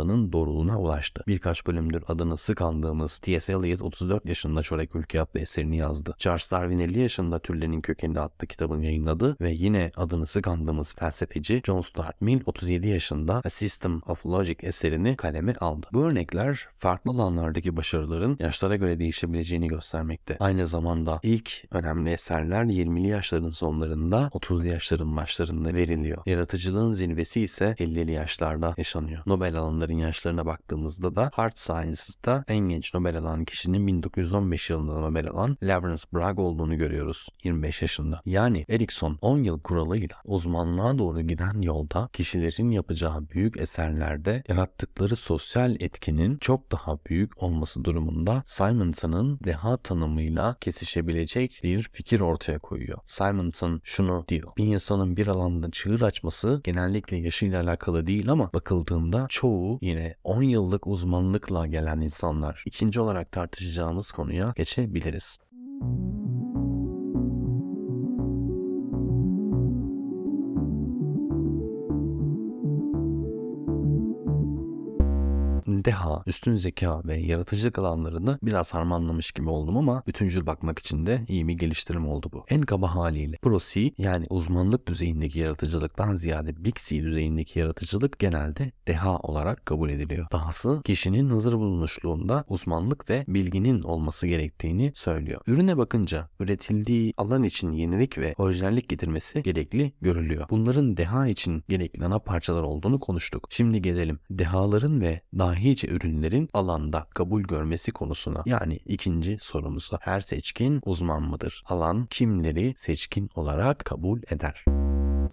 yaratıcılığının doğruluğuna ulaştı. Birkaç bölümdür adını sık andığımız T.S. Eliot 34 yaşında Çörek Ülke adlı eserini yazdı. Charles Darwin 50 yaşında Türlerin Kökeni adlı kitabını yayınladı ve yine adını sık andığımız felsefeci John Stuart Mill 37 yaşında A System of Logic eserini kaleme aldı. Bu örnekler farklı alanlardaki başarıların yaşlara göre değişebileceğini göstermekte. Aynı zamanda ilk önemli eserler 20'li yaşların sonlarında 30'lu yaşların başlarında veriliyor. Yaratıcılığın zirvesi ise 50'li yaşlarda yaşanıyor. Nobel alanların yaşlarına baktığımızda da Hard Sciences'ta en genç Nobel alan kişinin 1915 yılında Nobel alan Lawrence Bragg olduğunu görüyoruz 25 yaşında. Yani Erikson 10 yıl kuralıyla uzmanlığa doğru giden yolda kişilerin yapacağı büyük eserlerde yarattıkları sosyal etkinin çok daha büyük olması durumunda Simonson'ın deha tanımıyla kesişebilecek bir fikir ortaya koyuyor. Simonson şunu diyor. Bir insanın bir alanda çığır açması genellikle yaşıyla alakalı değil ama bakıldığında çoğu yine 10 yıllık uzmanlıkla gelen insanlar. İkinci olarak tartışacağımız konuya geçebiliriz. Deha, üstün zeka ve yaratıcılık alanlarını biraz harmanlamış gibi oldum ama bütüncül bakmak için de iyi bir geliştirim oldu bu. En kaba haliyle Pro C yani uzmanlık düzeyindeki yaratıcılıktan ziyade Big C düzeyindeki yaratıcılık genelde deha olarak kabul ediliyor. Dahası kişinin hazır bulunuşluğunda uzmanlık ve bilginin olması gerektiğini söylüyor. Ürüne bakınca üretildiği alan için yenilik ve orijinallik getirmesi gerekli görülüyor. Bunların deha için gerekli ana parçalar olduğunu konuştuk. Şimdi gelelim dehaların ve dahice ürünlerin alanda kabul görmesi konusuna. Yani ikinci sorumuza her seçkin uzman mıdır? Alan kimleri seçkin olarak kabul eder?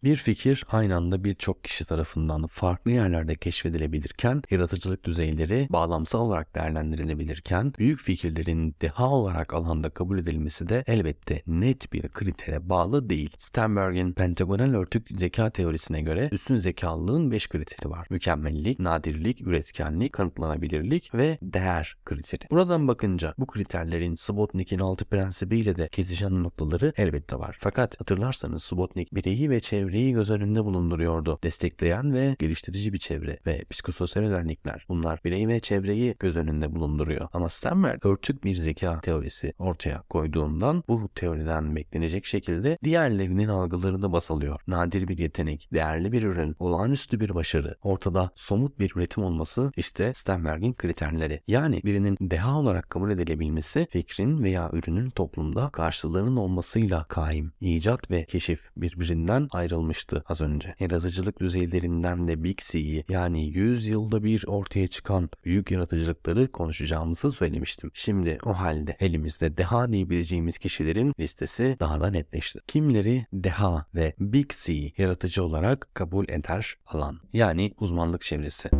Bir fikir aynı anda birçok kişi tarafından farklı yerlerde keşfedilebilirken, yaratıcılık düzeyleri bağlamsal olarak değerlendirilebilirken, büyük fikirlerin deha olarak alanda kabul edilmesi de elbette net bir kritere bağlı değil. Sternberg'in pentagonal örtük zeka teorisine göre üstün zekalılığın 5 kriteri var. Mükemmellik, nadirlik, üretkenlik, kanıtlanabilirlik ve değer kriteri. Buradan bakınca bu kriterlerin Subotnik'in altı prensibiyle de kesişen noktaları elbette var. Fakat hatırlarsanız Subotnik bireyi ve çevreyi çevreyi göz önünde bulunduruyordu. Destekleyen ve geliştirici bir çevre ve psikososyal özellikler. Bunlar birey ve çevreyi göz önünde bulunduruyor. Ama Sternberg örtük bir zeka teorisi ortaya koyduğundan bu teoriden beklenecek şekilde diğerlerinin algılarını basalıyor. Nadir bir yetenek, değerli bir ürün, olağanüstü bir başarı, ortada somut bir üretim olması işte Sternberg'in kriterleri. Yani birinin deha olarak kabul edilebilmesi fikrin veya ürünün toplumda karşılığının olmasıyla kaim. İcat ve keşif birbirinden ayrılmıştı az önce. Yaratıcılık düzeylerinden de Big C'yi yani 100 yılda bir ortaya çıkan büyük yaratıcılıkları konuşacağımızı söylemiştim. Şimdi o halde elimizde deha diyebileceğimiz kişilerin listesi daha da netleşti. Kimleri deha ve Big C yaratıcı olarak kabul eder alan yani uzmanlık çevresi.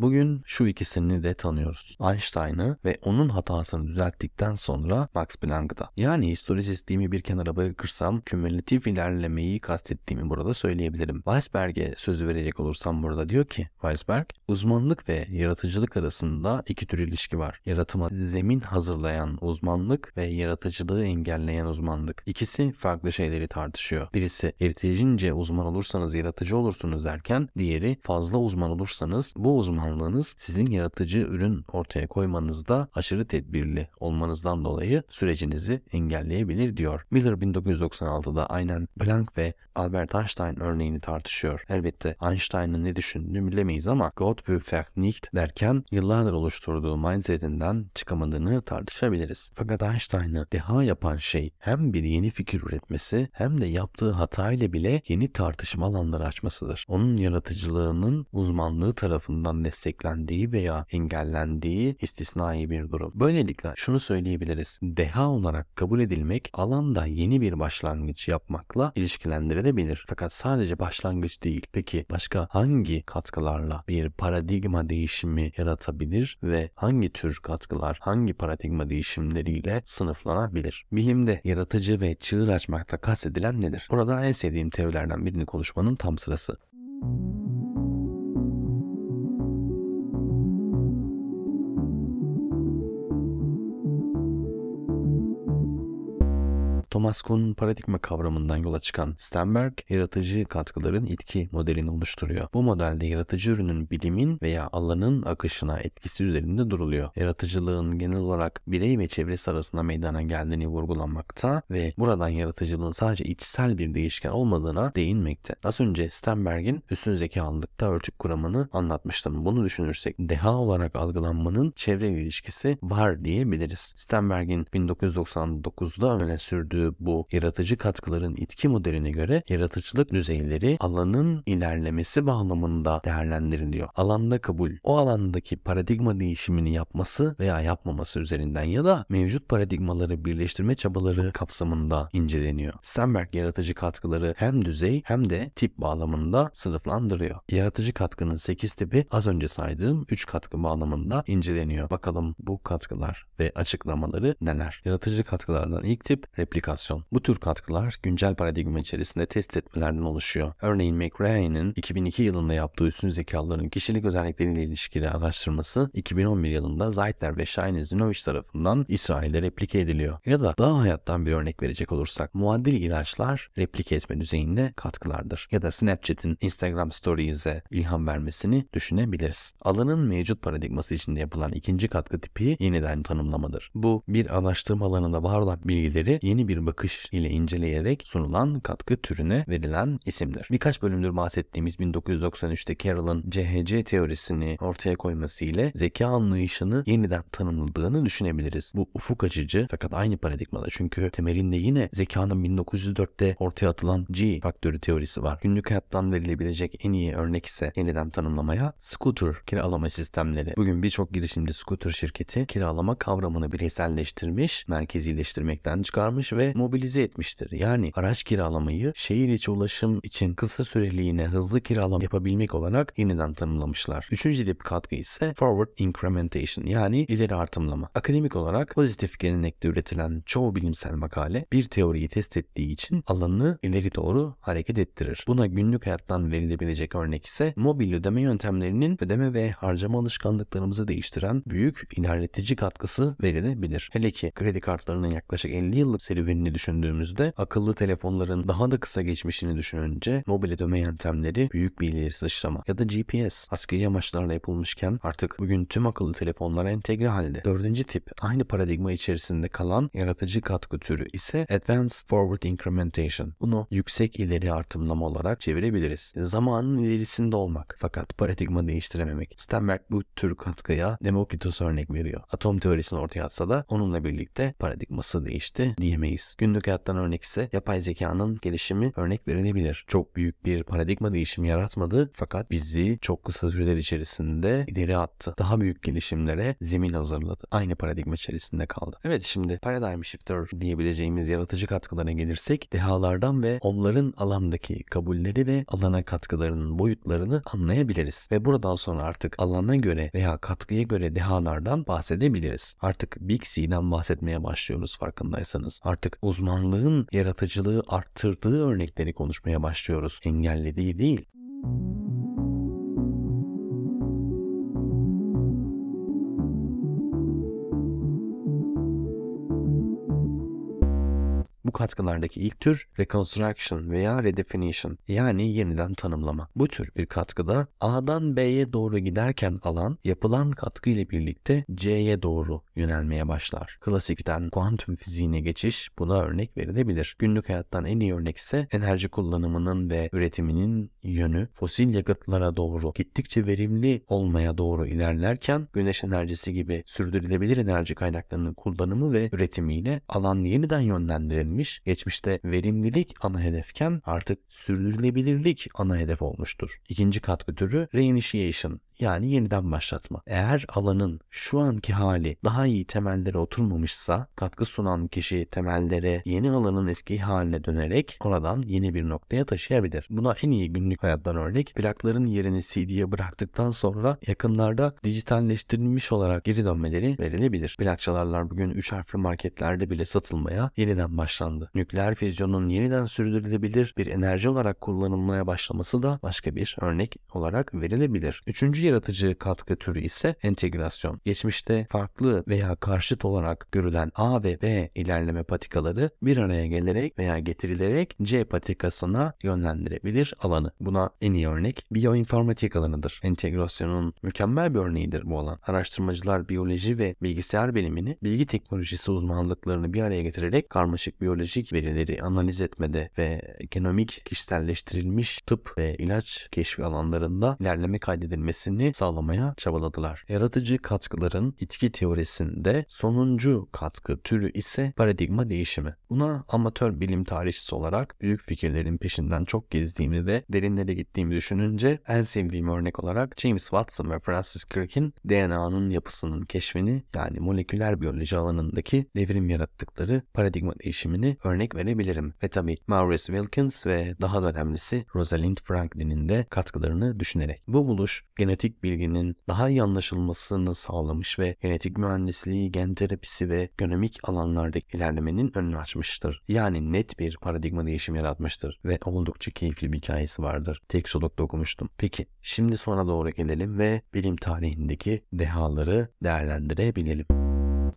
Bugün şu ikisini de tanıyoruz. Einstein'ı ve onun hatasını düzelttikten sonra Max Planck'ı da. Yani historisizliğimi bir kenara bırakırsam kümülatif ilerlemeyi kastettiğimi burada söyleyebilirim. Weisberg'e sözü verecek olursam burada diyor ki Weisberg, uzmanlık ve yaratıcılık arasında iki tür ilişki var. Yaratıma zemin hazırlayan uzmanlık ve yaratıcılığı engelleyen uzmanlık. İkisi farklı şeyleri tartışıyor. Birisi yeterince uzman olursanız yaratıcı olursunuz derken diğeri fazla uzman olursanız bu uzman uzmanlığınız sizin yaratıcı ürün ortaya koymanızda aşırı tedbirli olmanızdan dolayı sürecinizi engelleyebilir diyor. Miller 1996'da aynen Planck ve Albert Einstein örneğini tartışıyor. Elbette Einstein'ın ne düşündüğünü bilemeyiz ama Gott will nicht derken yıllardır oluşturduğu mindsetinden çıkamadığını tartışabiliriz. Fakat Einstein'ı deha yapan şey hem bir yeni fikir üretmesi hem de yaptığı hata ile bile yeni tartışma alanları açmasıdır. Onun yaratıcılığının uzmanlığı tarafından desteklendiği veya engellendiği istisnai bir durum. Böylelikle şunu söyleyebiliriz. Deha olarak kabul edilmek alanda yeni bir başlangıç yapmakla ilişkilendirilebilir. Fakat sadece başlangıç değil. Peki başka hangi katkılarla bir paradigma değişimi yaratabilir ve hangi tür katkılar hangi paradigma değişimleriyle sınıflanabilir? Bilimde yaratıcı ve çığır açmakta kastedilen nedir? Burada en sevdiğim teorilerden birini konuşmanın tam sırası. Thomas Kuhn'un paradigma kavramından yola çıkan Sternberg, yaratıcı katkıların itki modelini oluşturuyor. Bu modelde yaratıcı ürünün bilimin veya alanın akışına etkisi üzerinde duruluyor. Yaratıcılığın genel olarak birey ve çevresi arasında meydana geldiğini vurgulanmakta ve buradan yaratıcılığın sadece içsel bir değişken olmadığına değinmekte. Az önce Sternberg'in üstün zekalılıkta örtük kuramını anlatmıştım. Bunu düşünürsek deha olarak algılanmanın çevre ilişkisi var diyebiliriz. Sternberg'in 1999'da öne sürdüğü bu yaratıcı katkıların itki modeline göre yaratıcılık düzeyleri alanın ilerlemesi bağlamında değerlendiriliyor. Alanda kabul, o alandaki paradigma değişimini yapması veya yapmaması üzerinden ya da mevcut paradigmaları birleştirme çabaları kapsamında inceleniyor. Sternberg yaratıcı katkıları hem düzey hem de tip bağlamında sınıflandırıyor. Yaratıcı katkının 8 tipi az önce saydığım 3 katkı bağlamında inceleniyor. Bakalım bu katkılar ve açıklamaları neler? Yaratıcı katkılardan ilk tip replikasyon replikasyon. Bu tür katkılar güncel paradigma içerisinde test etmelerden oluşuyor. Örneğin McRae'nin 2002 yılında yaptığı üstün zekaların kişilik özellikleriyle ilişkili araştırması 2011 yılında Zeitler ve Shine Zinovich tarafından İsrail'de replike ediliyor. Ya da daha hayattan bir örnek verecek olursak muadil ilaçlar replike etme düzeyinde katkılardır. Ya da Snapchat'in Instagram Stories'e ilham vermesini düşünebiliriz. Alanın mevcut paradigması içinde yapılan ikinci katkı tipi yeniden tanımlamadır. Bu bir araştırma alanında var olan bilgileri yeni bir bakış ile inceleyerek sunulan katkı türüne verilen isimdir. Birkaç bölümdür bahsettiğimiz 1993'te Carroll'ın CHC teorisini ortaya koyması ile zeka anlayışını yeniden tanımladığını düşünebiliriz. Bu ufuk açıcı fakat aynı paradigmada çünkü temelinde yine zekanın 1904'te ortaya atılan G faktörü teorisi var. Günlük hayattan verilebilecek en iyi örnek ise yeniden tanımlamaya scooter kiralama sistemleri. Bugün birçok girişimci scooter şirketi kiralama kavramını bireyselleştirmiş, merkezileştirmekten çıkarmış ve mobilize etmiştir. Yani araç kiralamayı şehir içi ulaşım için kısa süreliğine hızlı kiralama yapabilmek olarak yeniden tanımlamışlar. Üçüncü tip katkı ise forward incrementation yani ileri artımlama. Akademik olarak pozitif gelenekte üretilen çoğu bilimsel makale bir teoriyi test ettiği için alanını ileri doğru hareket ettirir. Buna günlük hayattan verilebilecek örnek ise mobil ödeme yöntemlerinin ödeme ve harcama alışkanlıklarımızı değiştiren büyük ilerletici katkısı verilebilir. Hele ki kredi kartlarının yaklaşık 50 yıllık serüveni geçmişlerini düşündüğümüzde akıllı telefonların daha da kısa geçmişini düşününce mobil ödeme yöntemleri büyük bir ileri sıçrama ya da GPS askeri amaçlarla yapılmışken artık bugün tüm akıllı telefonlara entegre halde. Dördüncü tip aynı paradigma içerisinde kalan yaratıcı katkı türü ise Advanced Forward Incrementation. Bunu yüksek ileri artımlama olarak çevirebiliriz. Zamanın ilerisinde olmak fakat paradigma değiştirememek. Stenberg bu tür katkıya Demokritos örnek veriyor. Atom teorisini ortaya atsa da onunla birlikte paradigması değişti diyemeyiz. Günlük hayattan örnek ise yapay zekanın gelişimi örnek verilebilir. Çok büyük bir paradigma değişimi yaratmadı fakat bizi çok kısa süreler içerisinde ileri attı. Daha büyük gelişimlere zemin hazırladı. Aynı paradigma içerisinde kaldı. Evet şimdi paradigm shifter diyebileceğimiz yaratıcı katkılara gelirsek dehalardan ve onların alandaki kabulleri ve alana katkılarının boyutlarını anlayabiliriz. Ve buradan sonra artık alana göre veya katkıya göre dehalardan bahsedebiliriz. Artık Big C'den bahsetmeye başlıyoruz farkındaysanız. Artık uzmanlığın yaratıcılığı arttırdığı örnekleri konuşmaya başlıyoruz. Engellediği değil. Bu katkılardaki ilk tür reconstruction veya redefinition yani yeniden tanımlama. Bu tür bir katkıda A'dan B'ye doğru giderken alan yapılan katkı ile birlikte C'ye doğru yönelmeye başlar. Klasikten kuantum fiziğine geçiş buna örnek verilebilir. Günlük hayattan en iyi örnek ise enerji kullanımının ve üretiminin yönü fosil yakıtlara doğru gittikçe verimli olmaya doğru ilerlerken güneş enerjisi gibi sürdürülebilir enerji kaynaklarının kullanımı ve üretimiyle alan yeniden yönlendirilmiş geçmişte verimlilik ana hedefken artık sürdürülebilirlik ana hedef olmuştur. İkinci katkı türü reinitiation yani yeniden başlatma. Eğer alanın şu anki hali daha iyi temellere oturmamışsa katkı sunan kişi temellere yeni alanın eski haline dönerek oradan yeni bir noktaya taşıyabilir. Buna en iyi günlük hayattan örnek plakların yerini CD'ye bıraktıktan sonra yakınlarda dijitalleştirilmiş olarak geri dönmeleri verilebilir. Plak çalarlar bugün 3 harfli marketlerde bile satılmaya yeniden başlandı. Nükleer füzyonun yeniden sürdürülebilir bir enerji olarak kullanılmaya başlaması da başka bir örnek olarak verilebilir. Üçüncü yaratıcı katkı türü ise entegrasyon. Geçmişte farklı veya karşıt olarak görülen A ve B ilerleme patikaları bir araya gelerek veya getirilerek C patikasına yönlendirebilir alanı. Buna en iyi örnek biyoinformatik alanıdır. Entegrasyonun mükemmel bir örneğidir bu alan. Araştırmacılar biyoloji ve bilgisayar bilimini, bilgi teknolojisi uzmanlıklarını bir araya getirerek karmaşık biyolojik verileri analiz etmede ve genomik kişiselleştirilmiş tıp ve ilaç keşfi alanlarında ilerleme kaydedilmesini sağlamaya çabaladılar. Yaratıcı katkıların itki teorisinde sonuncu katkı türü ise paradigma değişimi. Buna amatör bilim tarihçisi olarak büyük fikirlerin peşinden çok gezdiğimi ve derinlere gittiğimi düşününce en sevdiğim örnek olarak James Watson ve Francis Crick'in DNA'nın yapısının keşfini yani moleküler biyoloji alanındaki devrim yarattıkları paradigma değişimini örnek verebilirim. Ve tabi Maurice Wilkins ve daha da önemlisi Rosalind Franklin'in de katkılarını düşünerek. Bu buluş genetik bilginin daha iyi anlaşılmasını sağlamış ve genetik mühendisliği, gen terapisi ve genomik alanlardaki ilerlemenin önünü açmıştır. Yani net bir paradigma değişimi yaratmıştır ve oldukça keyifli bir hikayesi vardır. Tek solukta okumuştum. Peki şimdi sona doğru gelelim ve bilim tarihindeki dehaları değerlendirebilelim.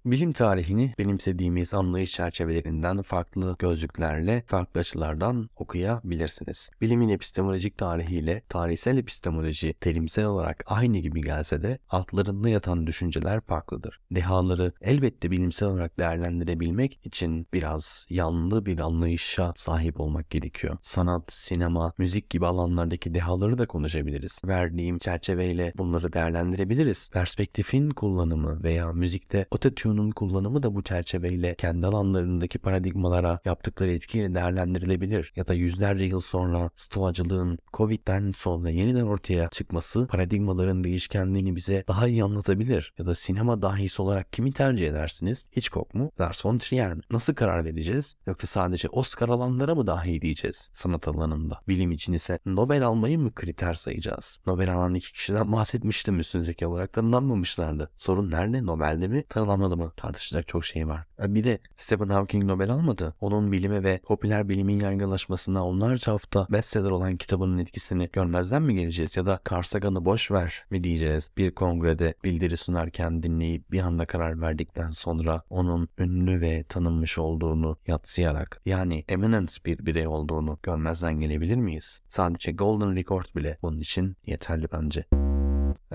Bilim tarihini benimsediğimiz anlayış çerçevelerinden farklı gözlüklerle, farklı açılardan okuyabilirsiniz. Bilimin epistemolojik tarihiyle tarihsel epistemoloji terimsel olarak aynı gibi gelse de altlarında yatan düşünceler farklıdır. Dehaları elbette bilimsel olarak değerlendirebilmek için biraz yanlı bir anlayışa sahip olmak gerekiyor. Sanat, sinema, müzik gibi alanlardaki dehaları da konuşabiliriz. Verdiğim çerçeveyle bunları değerlendirebiliriz. Perspektifin kullanımı veya müzikte ototune Newton'un kullanımı da bu çerçeveyle kendi alanlarındaki paradigmalara yaptıkları etkiyle değerlendirilebilir. Ya da yüzlerce yıl sonra stoacılığın Covid'den sonra yeniden ortaya çıkması paradigmaların değişkenliğini bize daha iyi anlatabilir. Ya da sinema dahisi olarak kimi tercih edersiniz? Hitchcock mu? Lars von Trier mi? Nasıl karar vereceğiz? Yoksa sadece Oscar alanlara mı dahi diyeceğiz sanat alanında? Bilim için ise Nobel almayı mı kriter sayacağız? Nobel alan iki kişiden bahsetmiştim üstün zeka olarak tanımlanmamışlardı. Sorun nerede? Nobel'de mi? Tanımlanmadı mı? Mı tartışacak çok şey var. E, bir de Stephen Hawking Nobel almadı. Onun bilime ve popüler bilimin yaygınlaşmasına onlarca hafta bestseller olan kitabının etkisini görmezden mi geleceğiz ya da Carl boş ver mi diyeceğiz? Bir kongrede bildiri sunarken dinleyip bir anda karar verdikten sonra onun ünlü ve tanınmış olduğunu yatsıyarak yani eminent bir birey olduğunu görmezden gelebilir miyiz? Sadece Golden Record bile bunun için yeterli bence.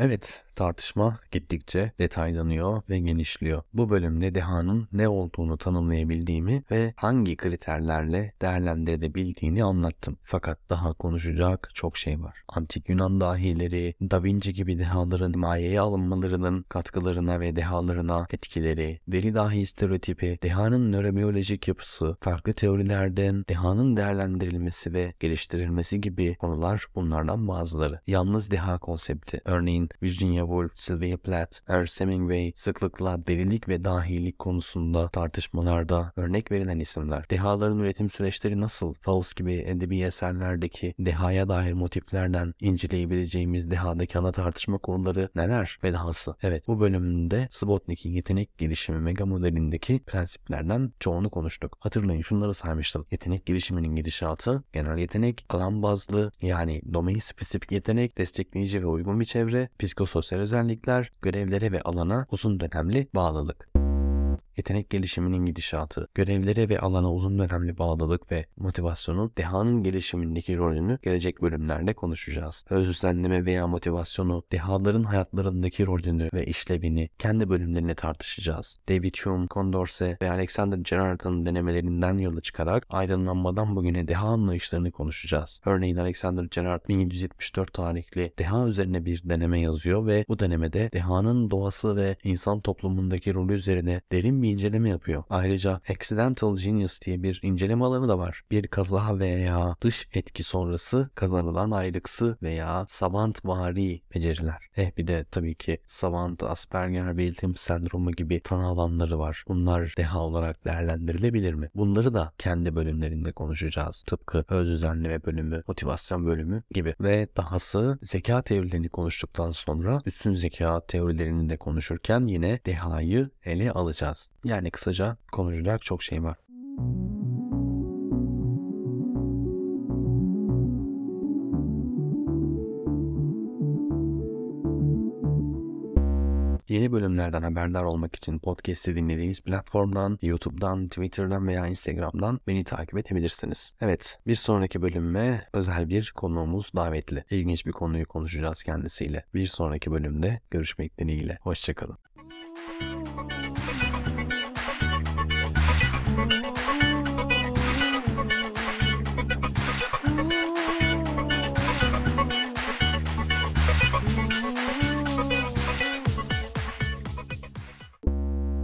Evet, tartışma gittikçe detaylanıyor ve genişliyor. Bu bölümde dehanın ne olduğunu tanımlayabildiğimi ve hangi kriterlerle değerlendirebildiğini anlattım. Fakat daha konuşacak çok şey var. Antik Yunan dahileri, Da Vinci gibi dehaların mayeye alınmalarının katkılarına ve dehalarına etkileri, deli dahi stereotipi, dehanın nörobiyolojik yapısı, farklı teorilerden dehanın değerlendirilmesi ve geliştirilmesi gibi konular bunlardan bazıları. Yalnız deha konsepti, örneğin Virginia Woolf, Sylvia Plath, Ernest Hemingway sıklıkla delilik ve dahilik konusunda tartışmalarda örnek verilen isimler. Dehaların üretim süreçleri nasıl? Faust gibi edebi eserlerdeki dehaya dair motiflerden inceleyebileceğimiz dehadaki ana tartışma konuları neler ve dahası. Evet bu bölümde Spotnik'in yetenek gelişimi mega modelindeki prensiplerden çoğunu konuştuk. Hatırlayın şunları saymıştım. Yetenek gelişiminin gidişatı, genel yetenek, alan bazlı yani domain spesifik yetenek, destekleyici ve uygun bir çevre, psikososyal özellikler, görevlere ve alana uzun dönemli bağlılık. Yetenek gelişiminin gidişatı, görevlere ve alana uzun dönemli bağlılık ve motivasyonun dehanın gelişimindeki rolünü gelecek bölümlerde konuşacağız. Özüzlenme veya motivasyonu, dehaların hayatlarındaki rolünü ve işlevini kendi bölümlerine tartışacağız. David Hume, Condorcet ve Alexander Gerard'ın denemelerinden yola çıkarak aydınlanmadan bugüne deha anlayışlarını konuşacağız. Örneğin Alexander Gerard 1774 tarihli deha üzerine bir deneme yazıyor ve bu denemede dehanın doğası ve insan toplumundaki rolü üzerine derin bir inceleme yapıyor. Ayrıca Accidental Genius diye bir inceleme alanı da var. Bir kaza veya dış etki sonrası kazanılan ayrıksı veya savantvari beceriler. Eh bir de tabii ki savant, Asperger, Williams sendromu gibi tanı alanları var. Bunlar deha olarak değerlendirilebilir mi? Bunları da kendi bölümlerinde konuşacağız. Tıpkı öz düzenleme bölümü, motivasyon bölümü gibi. Ve dahası zeka teorilerini konuştuktan sonra üstün zeka teorilerini de konuşurken yine dehayı ele alacağız. Yani kısaca konuşacak çok şey var. Yeni bölümlerden haberdar olmak için podcast'i dinlediğiniz platformdan, YouTube'dan, Twitter'dan veya Instagram'dan beni takip edebilirsiniz. Evet, bir sonraki bölümme özel bir konuğumuz davetli. İlginç bir konuyu konuşacağız kendisiyle. Bir sonraki bölümde görüşmek dileğiyle. Hoşçakalın.